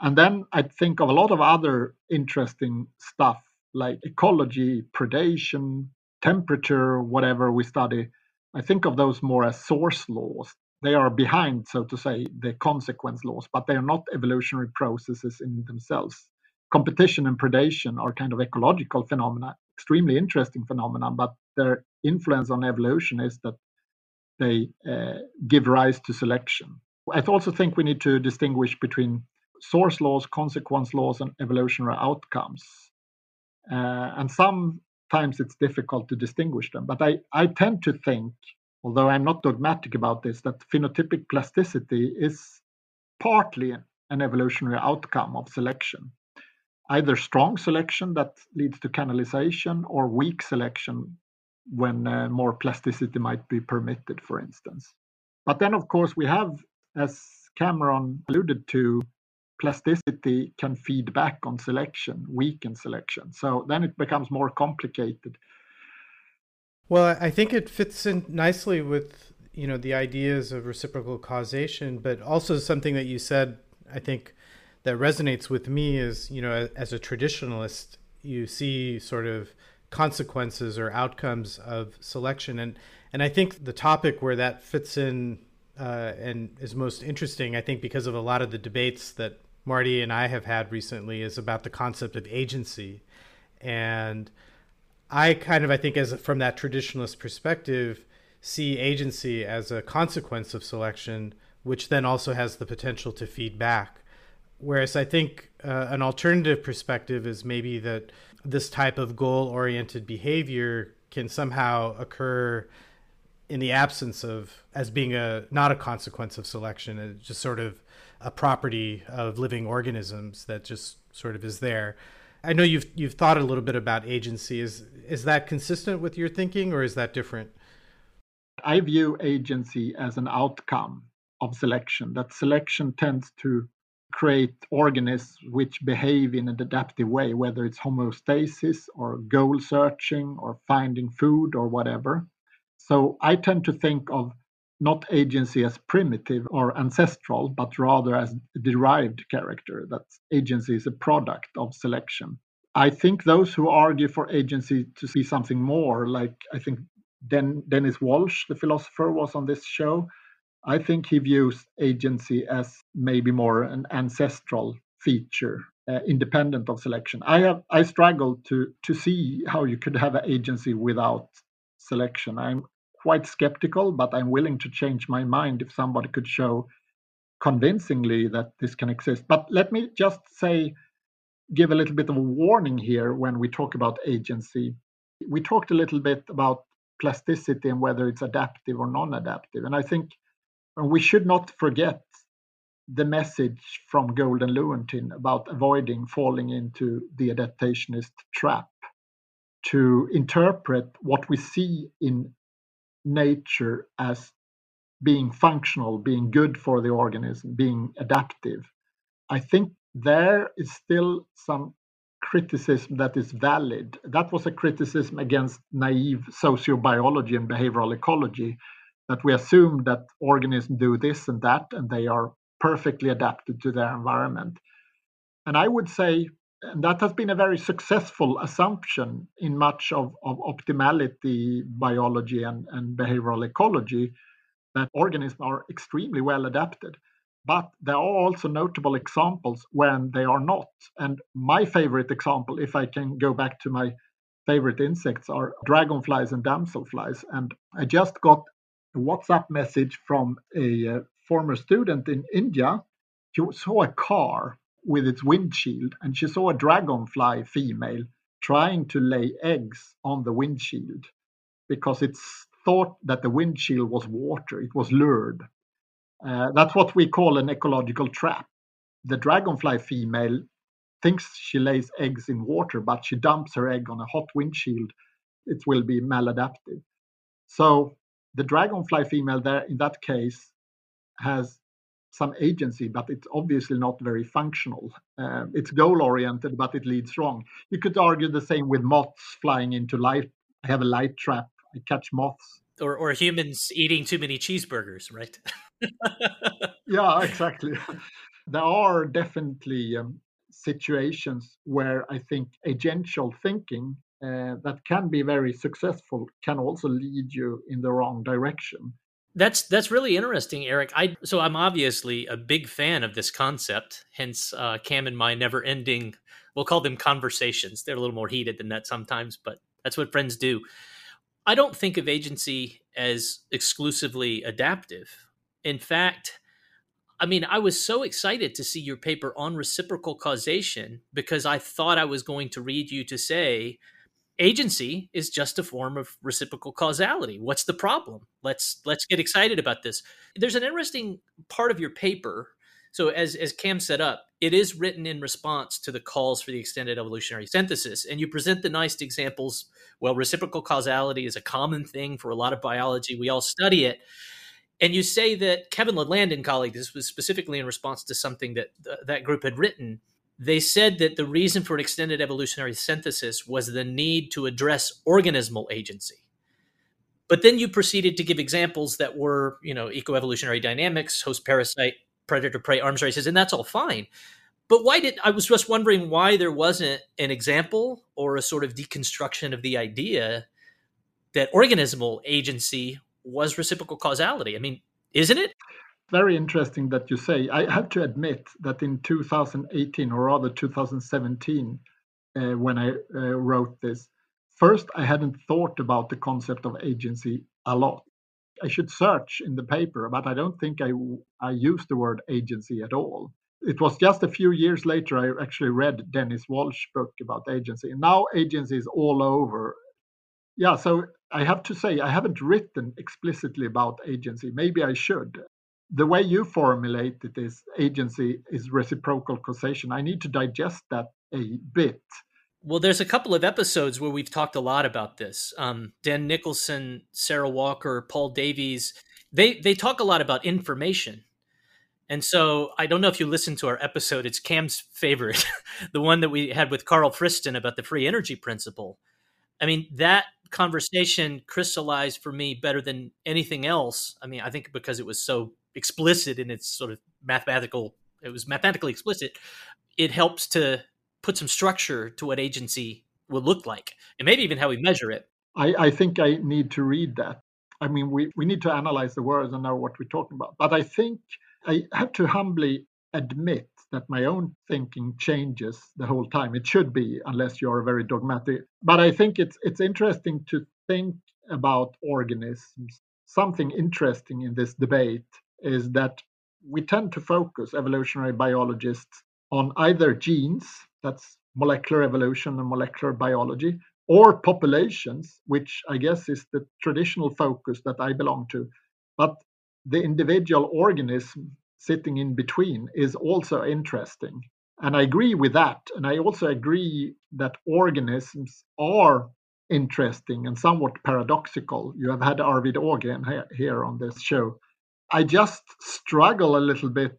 And then I think of a lot of other interesting stuff like ecology, predation, temperature, whatever we study. I think of those more as source laws. They are behind, so to say, the consequence laws, but they are not evolutionary processes in themselves. Competition and predation are kind of ecological phenomena, extremely interesting phenomena, but their influence on evolution is that they uh, give rise to selection. I also think we need to distinguish between source laws, consequence laws, and evolutionary outcomes. Uh, and sometimes it's difficult to distinguish them. But I, I tend to think, although I'm not dogmatic about this, that phenotypic plasticity is partly an evolutionary outcome of selection. Either strong selection that leads to canalization or weak selection when uh, more plasticity might be permitted, for instance. But then, of course, we have, as Cameron alluded to, plasticity can feed back on selection, weaken selection. So then it becomes more complicated. Well, I think it fits in nicely with you know the ideas of reciprocal causation, but also something that you said, I think, that resonates with me is you know as a traditionalist, you see sort of consequences or outcomes of selection, and and I think the topic where that fits in uh, and is most interesting, I think, because of a lot of the debates that Marty and I have had recently, is about the concept of agency, and I kind of I think as a, from that traditionalist perspective see agency as a consequence of selection, which then also has the potential to feed back. Whereas I think uh, an alternative perspective is maybe that this type of goal oriented behavior can somehow occur in the absence of as being a not a consequence of selection it's just sort of a property of living organisms that just sort of is there. I know you've you've thought a little bit about agency. Is is that consistent with your thinking or is that different? I view agency as an outcome of selection, that selection tends to create organisms which behave in an adaptive way, whether it's homeostasis or goal searching or finding food or whatever. So I tend to think of not agency as primitive or ancestral, but rather as derived character, that agency is a product of selection. I think those who argue for agency to see something more, like I think Den- Dennis Walsh, the philosopher, was on this show. I think he views agency as maybe more an ancestral feature, uh, independent of selection. I have I struggle to to see how you could have an agency without selection. I'm quite skeptical, but I'm willing to change my mind if somebody could show convincingly that this can exist. But let me just say, give a little bit of a warning here when we talk about agency. We talked a little bit about plasticity and whether it's adaptive or non-adaptive. And I think we should not forget the message from Gould and Lewontin about avoiding falling into the adaptationist trap to interpret what we see in nature as being functional, being good for the organism, being adaptive. I think there is still some criticism that is valid. That was a criticism against naive sociobiology and behavioral ecology, that we assume that organisms do this and that, and they are perfectly adapted to their environment. And I would say and that has been a very successful assumption in much of, of optimality biology and, and behavioral ecology that organisms are extremely well adapted. But there are also notable examples when they are not. And my favorite example, if I can go back to my favorite insects, are dragonflies and damselflies. And I just got a WhatsApp message from a uh, former student in India. She saw a car with its windshield and she saw a dragonfly female trying to lay eggs on the windshield because it's thought that the windshield was water. It was lured. Uh, that's what we call an ecological trap. The dragonfly female thinks she lays eggs in water, but she dumps her egg on a hot windshield. It will be maladaptive. So the dragonfly female there, in that case, has some agency, but it's obviously not very functional. Uh, it's goal oriented, but it leads wrong. You could argue the same with moths flying into light. I have a light trap. I catch moths. Or, or humans eating too many cheeseburgers, right? [LAUGHS] yeah, exactly. [LAUGHS] There are definitely um, situations where I think agential thinking uh, that can be very successful can also lead you in the wrong direction. That's that's really interesting, Erik. I so I'm obviously a big fan of this concept. Hence, uh, Cam and my never-ending, we'll call them conversations. They're a little more heated than that sometimes, but that's what friends do. I don't think of agency as exclusively adaptive. In fact, I mean, I was so excited to see your paper on reciprocal causation because I thought I was going to read you to say agency is just a form of reciprocal causality. What's the problem? Let's let's get excited about this. There's an interesting part of your paper. So as as Cam set up, it is written in response to the calls for the extended evolutionary synthesis and you present the nice examples well reciprocal causality is a common thing for a lot of biology. We all study it and you say that Kevin Laland and colleagues, this was specifically in response to something that th- that group had written. They said that the reason for an extended evolutionary synthesis was the need to address organismal agency. But then you proceeded to give examples that were, you know, ecoevolutionary dynamics, host parasite, predator prey arms races, and that's all fine. But why did I was just wondering why there wasn't an example or a sort of deconstruction of the idea that organismal agency was reciprocal causality? I mean, isn't it? Very interesting that you say. I have to admit that in 2018 or rather 2017, uh, when I uh, wrote this, first I hadn't thought about the concept of agency a lot. I should search in the paper, but I don't think I I used the word agency at all it was just a few years later I actually read Dennis Walsh's book about agency. And now agency is all over. Yeah, so I have to say I haven't written explicitly about agency. Maybe I should. The way you formulate it is agency is reciprocal causation. I need to digest that a bit. Well, there's a couple of episodes where we've talked a lot about this. Um, Dan Nicholson, Sarah Walker, Paul Davies, they they talk a lot about information and so I don't know if you listened to our episode. It's Cam's favorite, [LAUGHS] the one that we had with Carl Friston about the free energy principle. I mean, that conversation crystallized for me better than anything else. I mean, I think because it was so explicit in its sort of mathematical, it was mathematically explicit. It helps to put some structure to what agency will look like, and maybe even how we measure it. I, I think I need to read that. I mean, we, we need to analyze the words and know what we're talking about. But I think I have to humbly admit that my own thinking changes the whole time. It should be, unless you're very dogmatic. But I think it's it's interesting to think about organisms. Something interesting in this debate is that we tend to focus, evolutionary biologists, on either genes, that's molecular evolution and molecular biology, or populations, which I guess is the traditional focus that I belong to. But the individual organism sitting in between is also interesting. And I agree with that. And I also agree that organisms are interesting and somewhat paradoxical. You have had Arvid Ågren here on this show. I just struggle a little bit,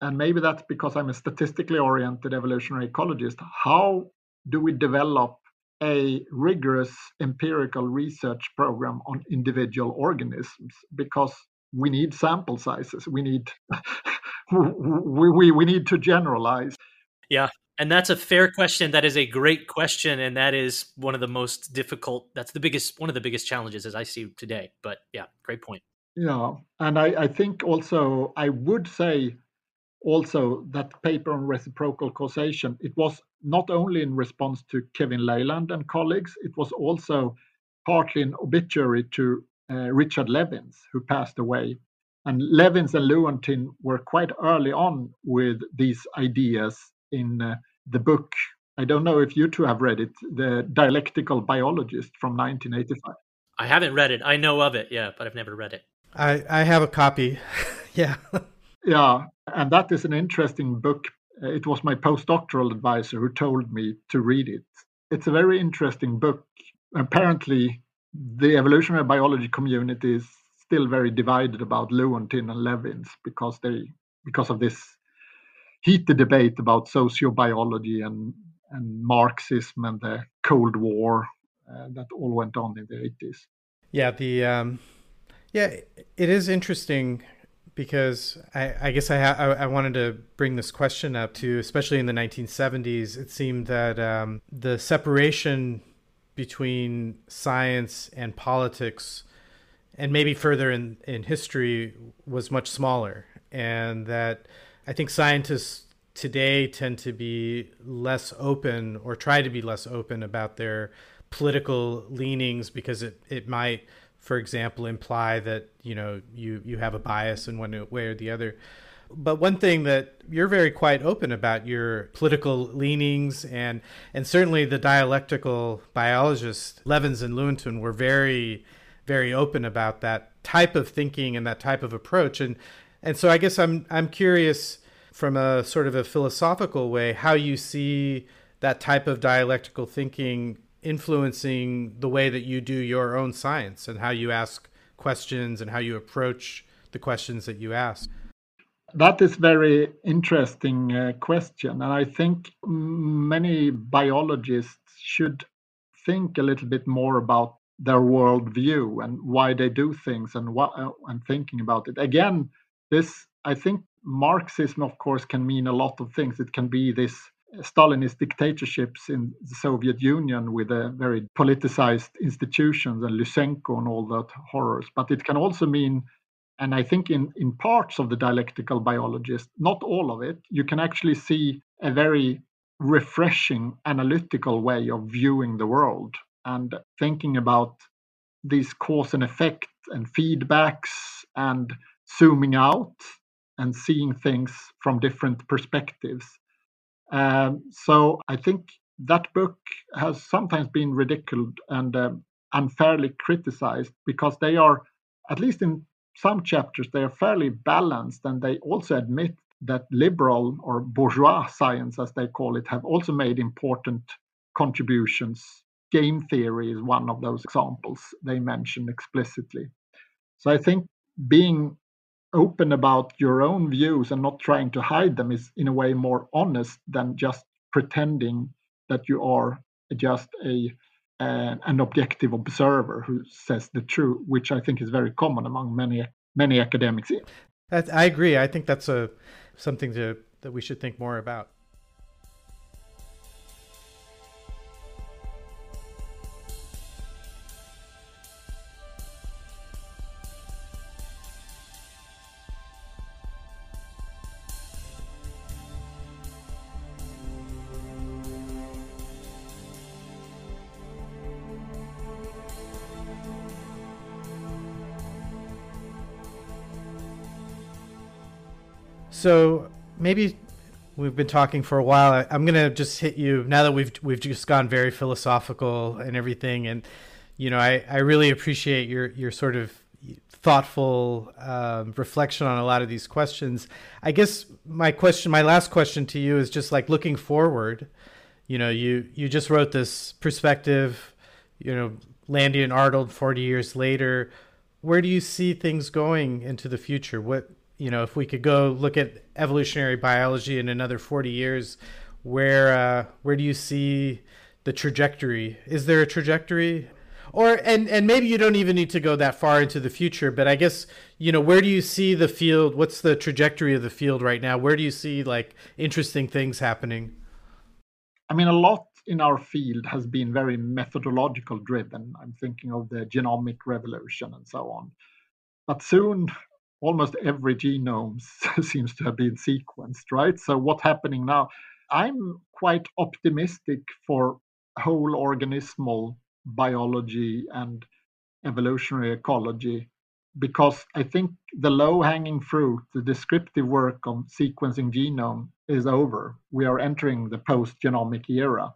and maybe that's because I'm a statistically oriented evolutionary ecologist. How do we develop a rigorous empirical research program on individual organisms? Because we need sample sizes. We need [LAUGHS] we, we we need to generalize. Yeah, and that's a fair question. That is a great question, and that is one of the most difficult. That's the biggest one of the biggest challenges as I see today. But yeah, great point. Yeah, and I, I think also I would say also that paper on reciprocal causation it was not only in response to Kevin Laland and colleagues, it was also partly an obituary to uh, Richard Levins, who passed away. And Levins and Lewontin were quite early on with these ideas in uh, the book. I don't know if you two have read it, The Dialectical Biologist from 1985. I haven't read it. I know of it, yeah, but I've never read it. I, I have a copy. [LAUGHS] yeah. yeah, and that is an interesting book. Uh, it was my postdoctoral advisor who told me to read it. It's a very interesting book. Apparently, the evolutionary biology community is still very divided about Lewontin and Levins because they because of this heated debate about sociobiology and and Marxism and the Cold War uh, that all went on in the 80s. Yeah, the um, yeah, it is interesting because I, I guess I, ha- I wanted to bring this question up too, especially in the 1970s. It seemed that um, the separation between science and politics and maybe further in, in history was much smaller and that i think scientists today tend to be less open or try to be less open about their political leanings because it, it might for example imply that you know you you have a bias in one way or the other. But one thing that you're very quite open about your political leanings and and certainly the dialectical biologists Levins and Lewontin were very very open about that type of thinking and that type of approach. And and so I guess I'm I'm curious from a sort of a philosophical way how you see that type of dialectical thinking influencing the way that you do your own science and how you ask questions and how you approach the questions that you ask. That is very interesting uh, question, and I think many biologists should think a little bit more about their worldview and why they do things and what uh, and thinking about it. Again, this I think Marxism, of course, can mean a lot of things. It can be this Stalinist dictatorships in the Soviet Union with a very politicized institutions and Lysenko and all that horrors. But it can also mean, and I think in, in parts of the dialectical biologist, not all of it, you can actually see a very refreshing analytical way of viewing the world and thinking about these cause and effect and feedbacks and zooming out and seeing things from different perspectives. Um, so I think that book has sometimes been ridiculed and um, unfairly criticized because they are, at least in some chapters, they are fairly balanced and they also admit that liberal or bourgeois science, as they call it, have also made important contributions. Game theory is one of those examples they mention explicitly. So I think being open about your own views and not trying to hide them is in a way more honest than just pretending that you are just a uh, an objective observer who says the truth, which I think is very common among many many academics. I agree. I think that's a something to that we should think more about. So maybe we've been talking for a while. I'm gonna just hit you now that we've we've just gone very philosophical and everything, and you know I, I really appreciate your your sort of thoughtful um, reflection on a lot of these questions. I guess my question, my last question to you is just like looking forward. You know, you you just wrote this perspective. You know, Lande and Arnold, forty years later. Where do you see things going into the future? What you know, if we could go look at evolutionary biology in another 40 years, where uh, where do you see the trajectory? Is there a trajectory? Or and and maybe you don't even need to go that far into the future, but I guess you know where do you see the field? What's the trajectory of the field right now? Where do you see like interesting things happening? I mean, a lot in our field has been very methodological driven. I'm thinking of the genomic revolution and so on. But soon almost every genome [LAUGHS] seems to have been sequenced, right? So what's happening now? I'm quite optimistic for whole organismal biology and evolutionary ecology because I think the low hanging fruit, the descriptive work on sequencing genome is over. We are entering the post genomic era.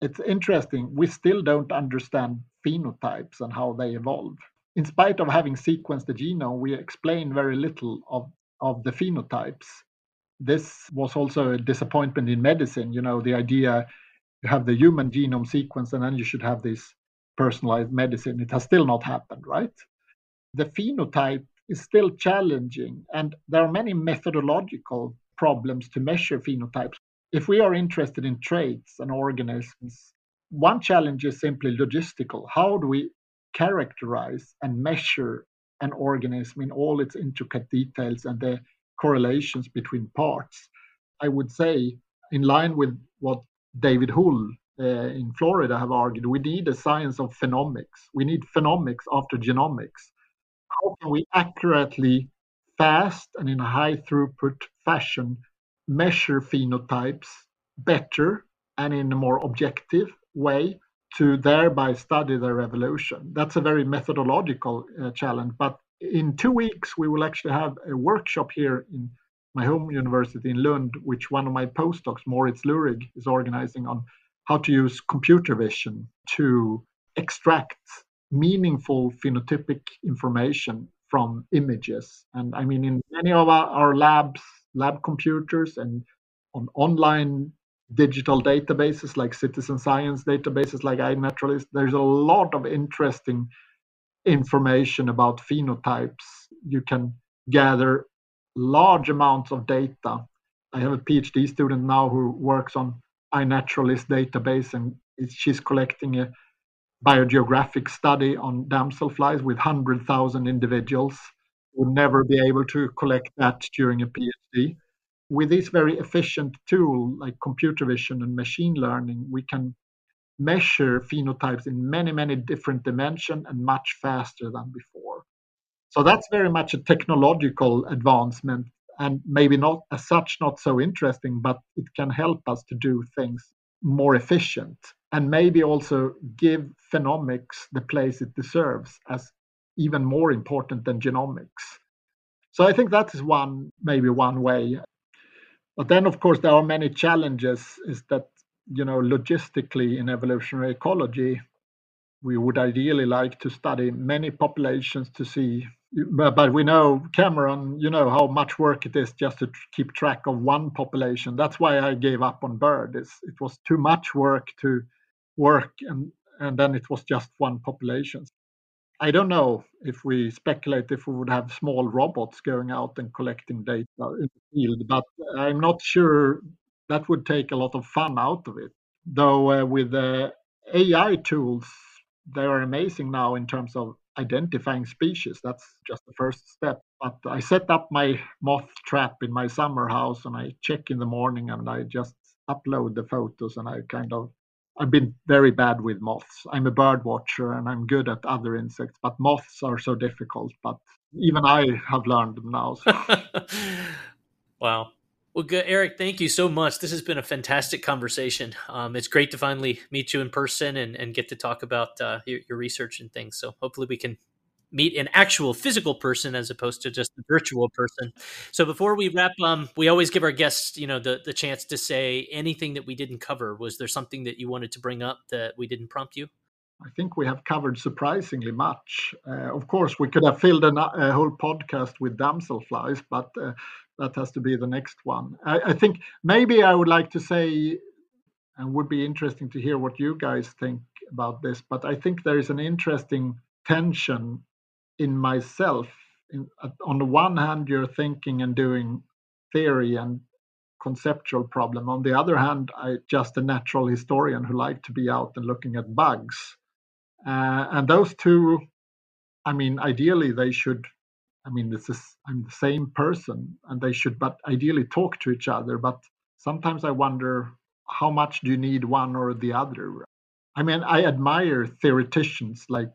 It's interesting, we still don't understand phenotypes and how they evolve in spite of having sequenced the genome, we explain very little of, of the phenotypes. This was also a disappointment in medicine. You know, the idea you have the human genome sequence and then you should have this personalized medicine. It has still not happened, right? The phenotype is still challenging, and there are many methodological problems to measure phenotypes. If we are interested in traits and organisms, one challenge is simply logistical. How do we characterize and measure an organism in all its intricate details and the correlations between parts. I would say, in line with what David Houle uh, in Florida have argued, we need a science of phenomics. We need phenomics after genomics. How can we accurately, fast, and in a high throughput fashion measure phenotypes better and in a more objective way to thereby study their evolution. That's a very methodological uh, challenge. But in two weeks, we will actually have a workshop here in my home university in Lund, which one of my postdocs, Moritz Lurig, is organizing on how to use computer vision to extract meaningful phenotypic information from images. And I mean, in many of our, our labs, lab computers, and on online digital databases like citizen science databases like iNaturalist. There's a lot of interesting information about phenotypes. You can gather large amounts of data. I have a PhD student now who works on iNaturalist database and she's collecting a biogeographic study on damselflies with 100,000 individuals. Would never be able to collect that during a PhD. With this very efficient tool like computer vision and machine learning, we can measure phenotypes in many, many different dimensions and much faster than before. So that's very much a technological advancement and maybe not as such not so interesting, but it can help us to do things more efficient and maybe also give phenomics the place it deserves as even more important than genomics. So I think that is one maybe one way. But then of course there are many challenges is that you know logistically in evolutionary ecology we would ideally like to study many populations to see but we know cameron you know how much work it is just to keep track of one population. That's why i gave up on bird it's, it was too much work to work and and then it was just one population i don't know if we speculate if we would have small robots going out and collecting data in the field but i'm not sure that would take a lot of fun out of it though uh, with the ai tools they are amazing now in terms of identifying species. That's just the first step. But I set up my moth trap in my summer house and I check in the morning and I just upload the photos and I kind of I've been very bad with moths. I'm a bird watcher and I'm good at other insects, but moths are so difficult. But even I have learned them now. So. [LAUGHS] wow. Well, good, Erik, thank you so much. This has been a fantastic conversation. Um, it's great to finally meet you in person and, and get to talk about uh, your, your, research and things. So hopefully we can meet an actual physical person as opposed to just a virtual person. So before we wrap, um, we always give our guests, you know, the, the chance to say anything that we didn't cover. Was there something that you wanted to bring up that we didn't prompt you? I think we have covered surprisingly much. Uh, of course, we could have filled a, a whole podcast with damselflies, but uh, that has to be the next one. I, I, think maybe I would like to say, and would be interesting to hear what you guys think about this, but I think there is an interesting tension in myself. In, on the one hand, you're thinking and doing theory and conceptual problem. On the other hand, I just a natural historian who like to be out and looking at bugs. Uh, and those two, I mean, ideally they should I mean, this is I'm the same person, and they should, but ideally talk to each other. But sometimes I wonder how much do you need one or the other. I mean, I admire theoreticians like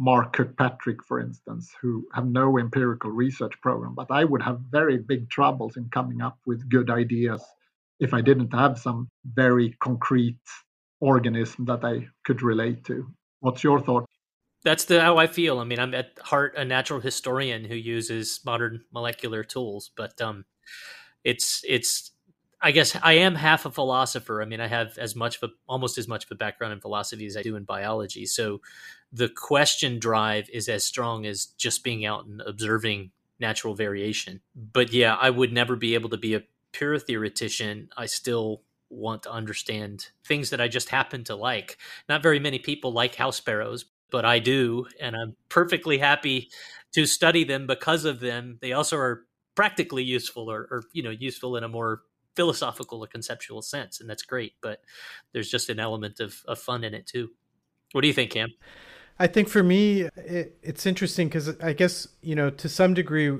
Mark Kirkpatrick, for instance, who have no empirical research program, but I would have very big troubles in coming up with good ideas if I didn't have some very concrete organism that I could relate to. What's your thought? that's the how I feel. I mean, I'm at heart a natural historian who uses modern molecular tools, but um, it's it's. I guess I am half a philosopher. I mean, I have as much of a almost as much of a background in philosophy as I do in biology. So the question drive is as strong as just being out and observing natural variation. But yeah, I would never be able to be a pure theoretician. I still want to understand things that I just happen to like. Not very many people like house sparrows, but I do, and I'm perfectly happy to study them because of them. They also are practically useful, or, or you know, useful in a more philosophical or conceptual sense, and that's great. But there's just an element of, of fun in it too. What do you think, Cam? I think for me, it, it's interesting because I guess you know to some degree,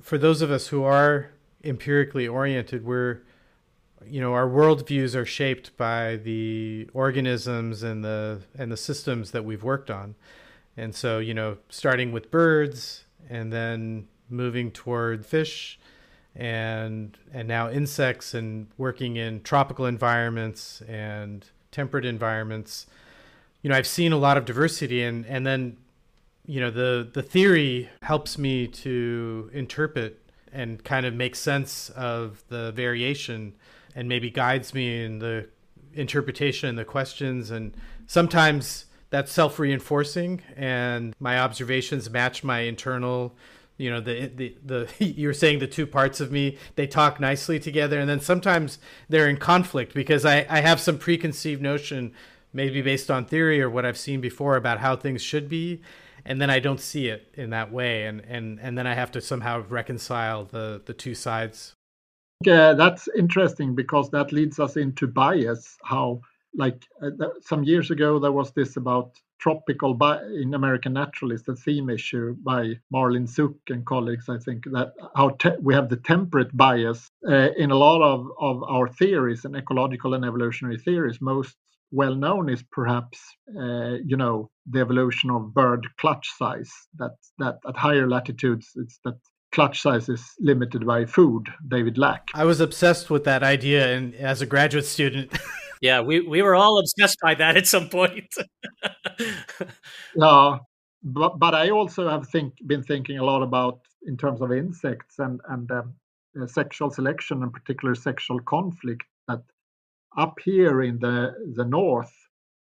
for those of us who are empirically oriented, we're you know our worldviews are shaped by the organisms and the and the systems that we've worked on and so you know starting with birds and then moving toward fish and and now insects and working in tropical environments and temperate environments. You know i've seen a lot of diversity and and then you know the the theory helps me to interpret and kind of make sense of the variation and maybe guides me in the interpretation and the questions. And sometimes that's self-reinforcing and my observations match my internal you know the the the [LAUGHS] you're saying the two parts of me they talk nicely together and then sometimes they're in conflict because I I have some preconceived notion maybe based on theory or what I've seen before about how things should be and then I don't see it in that way and and and then I have to somehow reconcile the the two sides uh, that's interesting because that leads us into bias. How, like, uh, some years ago, there was this about tropical bi- in American Naturalist, a theme issue by Marlene Zuk and colleagues. I think that how we have the temperate bias uh, in a lot of, of our theories and ecological and evolutionary theories. Most well known is perhaps uh, you know the evolution of bird clutch size. That that at higher latitudes, it's that clutch size is limited by food. David Lack. I was obsessed with that idea, and as a graduate student. [LAUGHS] Yeah, we, we were all obsessed by that at some point. [LAUGHS] yeah, but but I also have think been thinking a lot about in terms of insects and and um, uh, sexual selection and particular sexual conflict. That up here in the the north,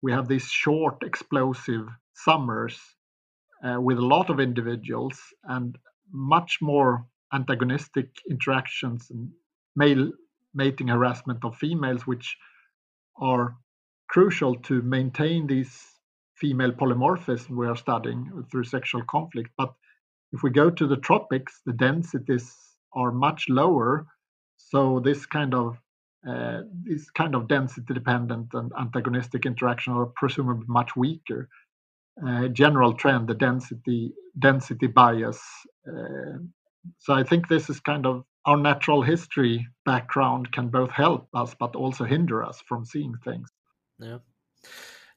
we have these short explosive summers uh, with a lot of individuals and much more antagonistic interactions and male mating harassment of females, which are crucial to maintain these female polymorphism we are studying through sexual conflict. But if we go to the tropics, the densities are much lower. So this kind of uh, this kind of density dependent and antagonistic interaction are presumably much weaker. Uh, general trend, the density density bias. Uh, so I think this is kind of our natural history background can both help us but also hinder us from seeing things. Yeah.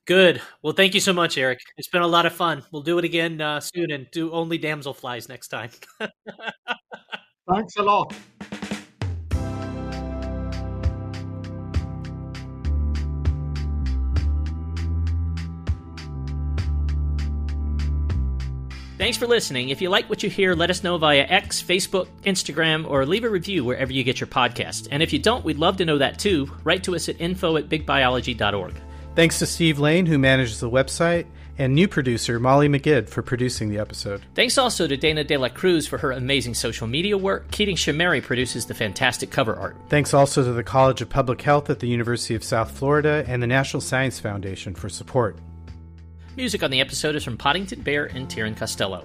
Good. Well, thank you so much, Erik. It's been a lot of fun. We'll do it again uh, soon and do only damselflies next time. [LAUGHS] Thanks a lot. Thanks for listening. If you like what you hear, let us know via X, Facebook, Instagram, or leave a review wherever you get your podcast. And if you don't, we'd love to know that too. Write to us at info at bigbiology.org. Thanks to Steve Lane, who manages the website, and new producer Molly McGid for producing the episode. Thanks also to Dana De La Cruz for her amazing social media work. Keating Shahmehri produces the fantastic cover art. Thanks also to the College of Public Health at the University of South Florida and the National Science Foundation for support. Music on the episode is from Poddington Bear and Tieran Costello.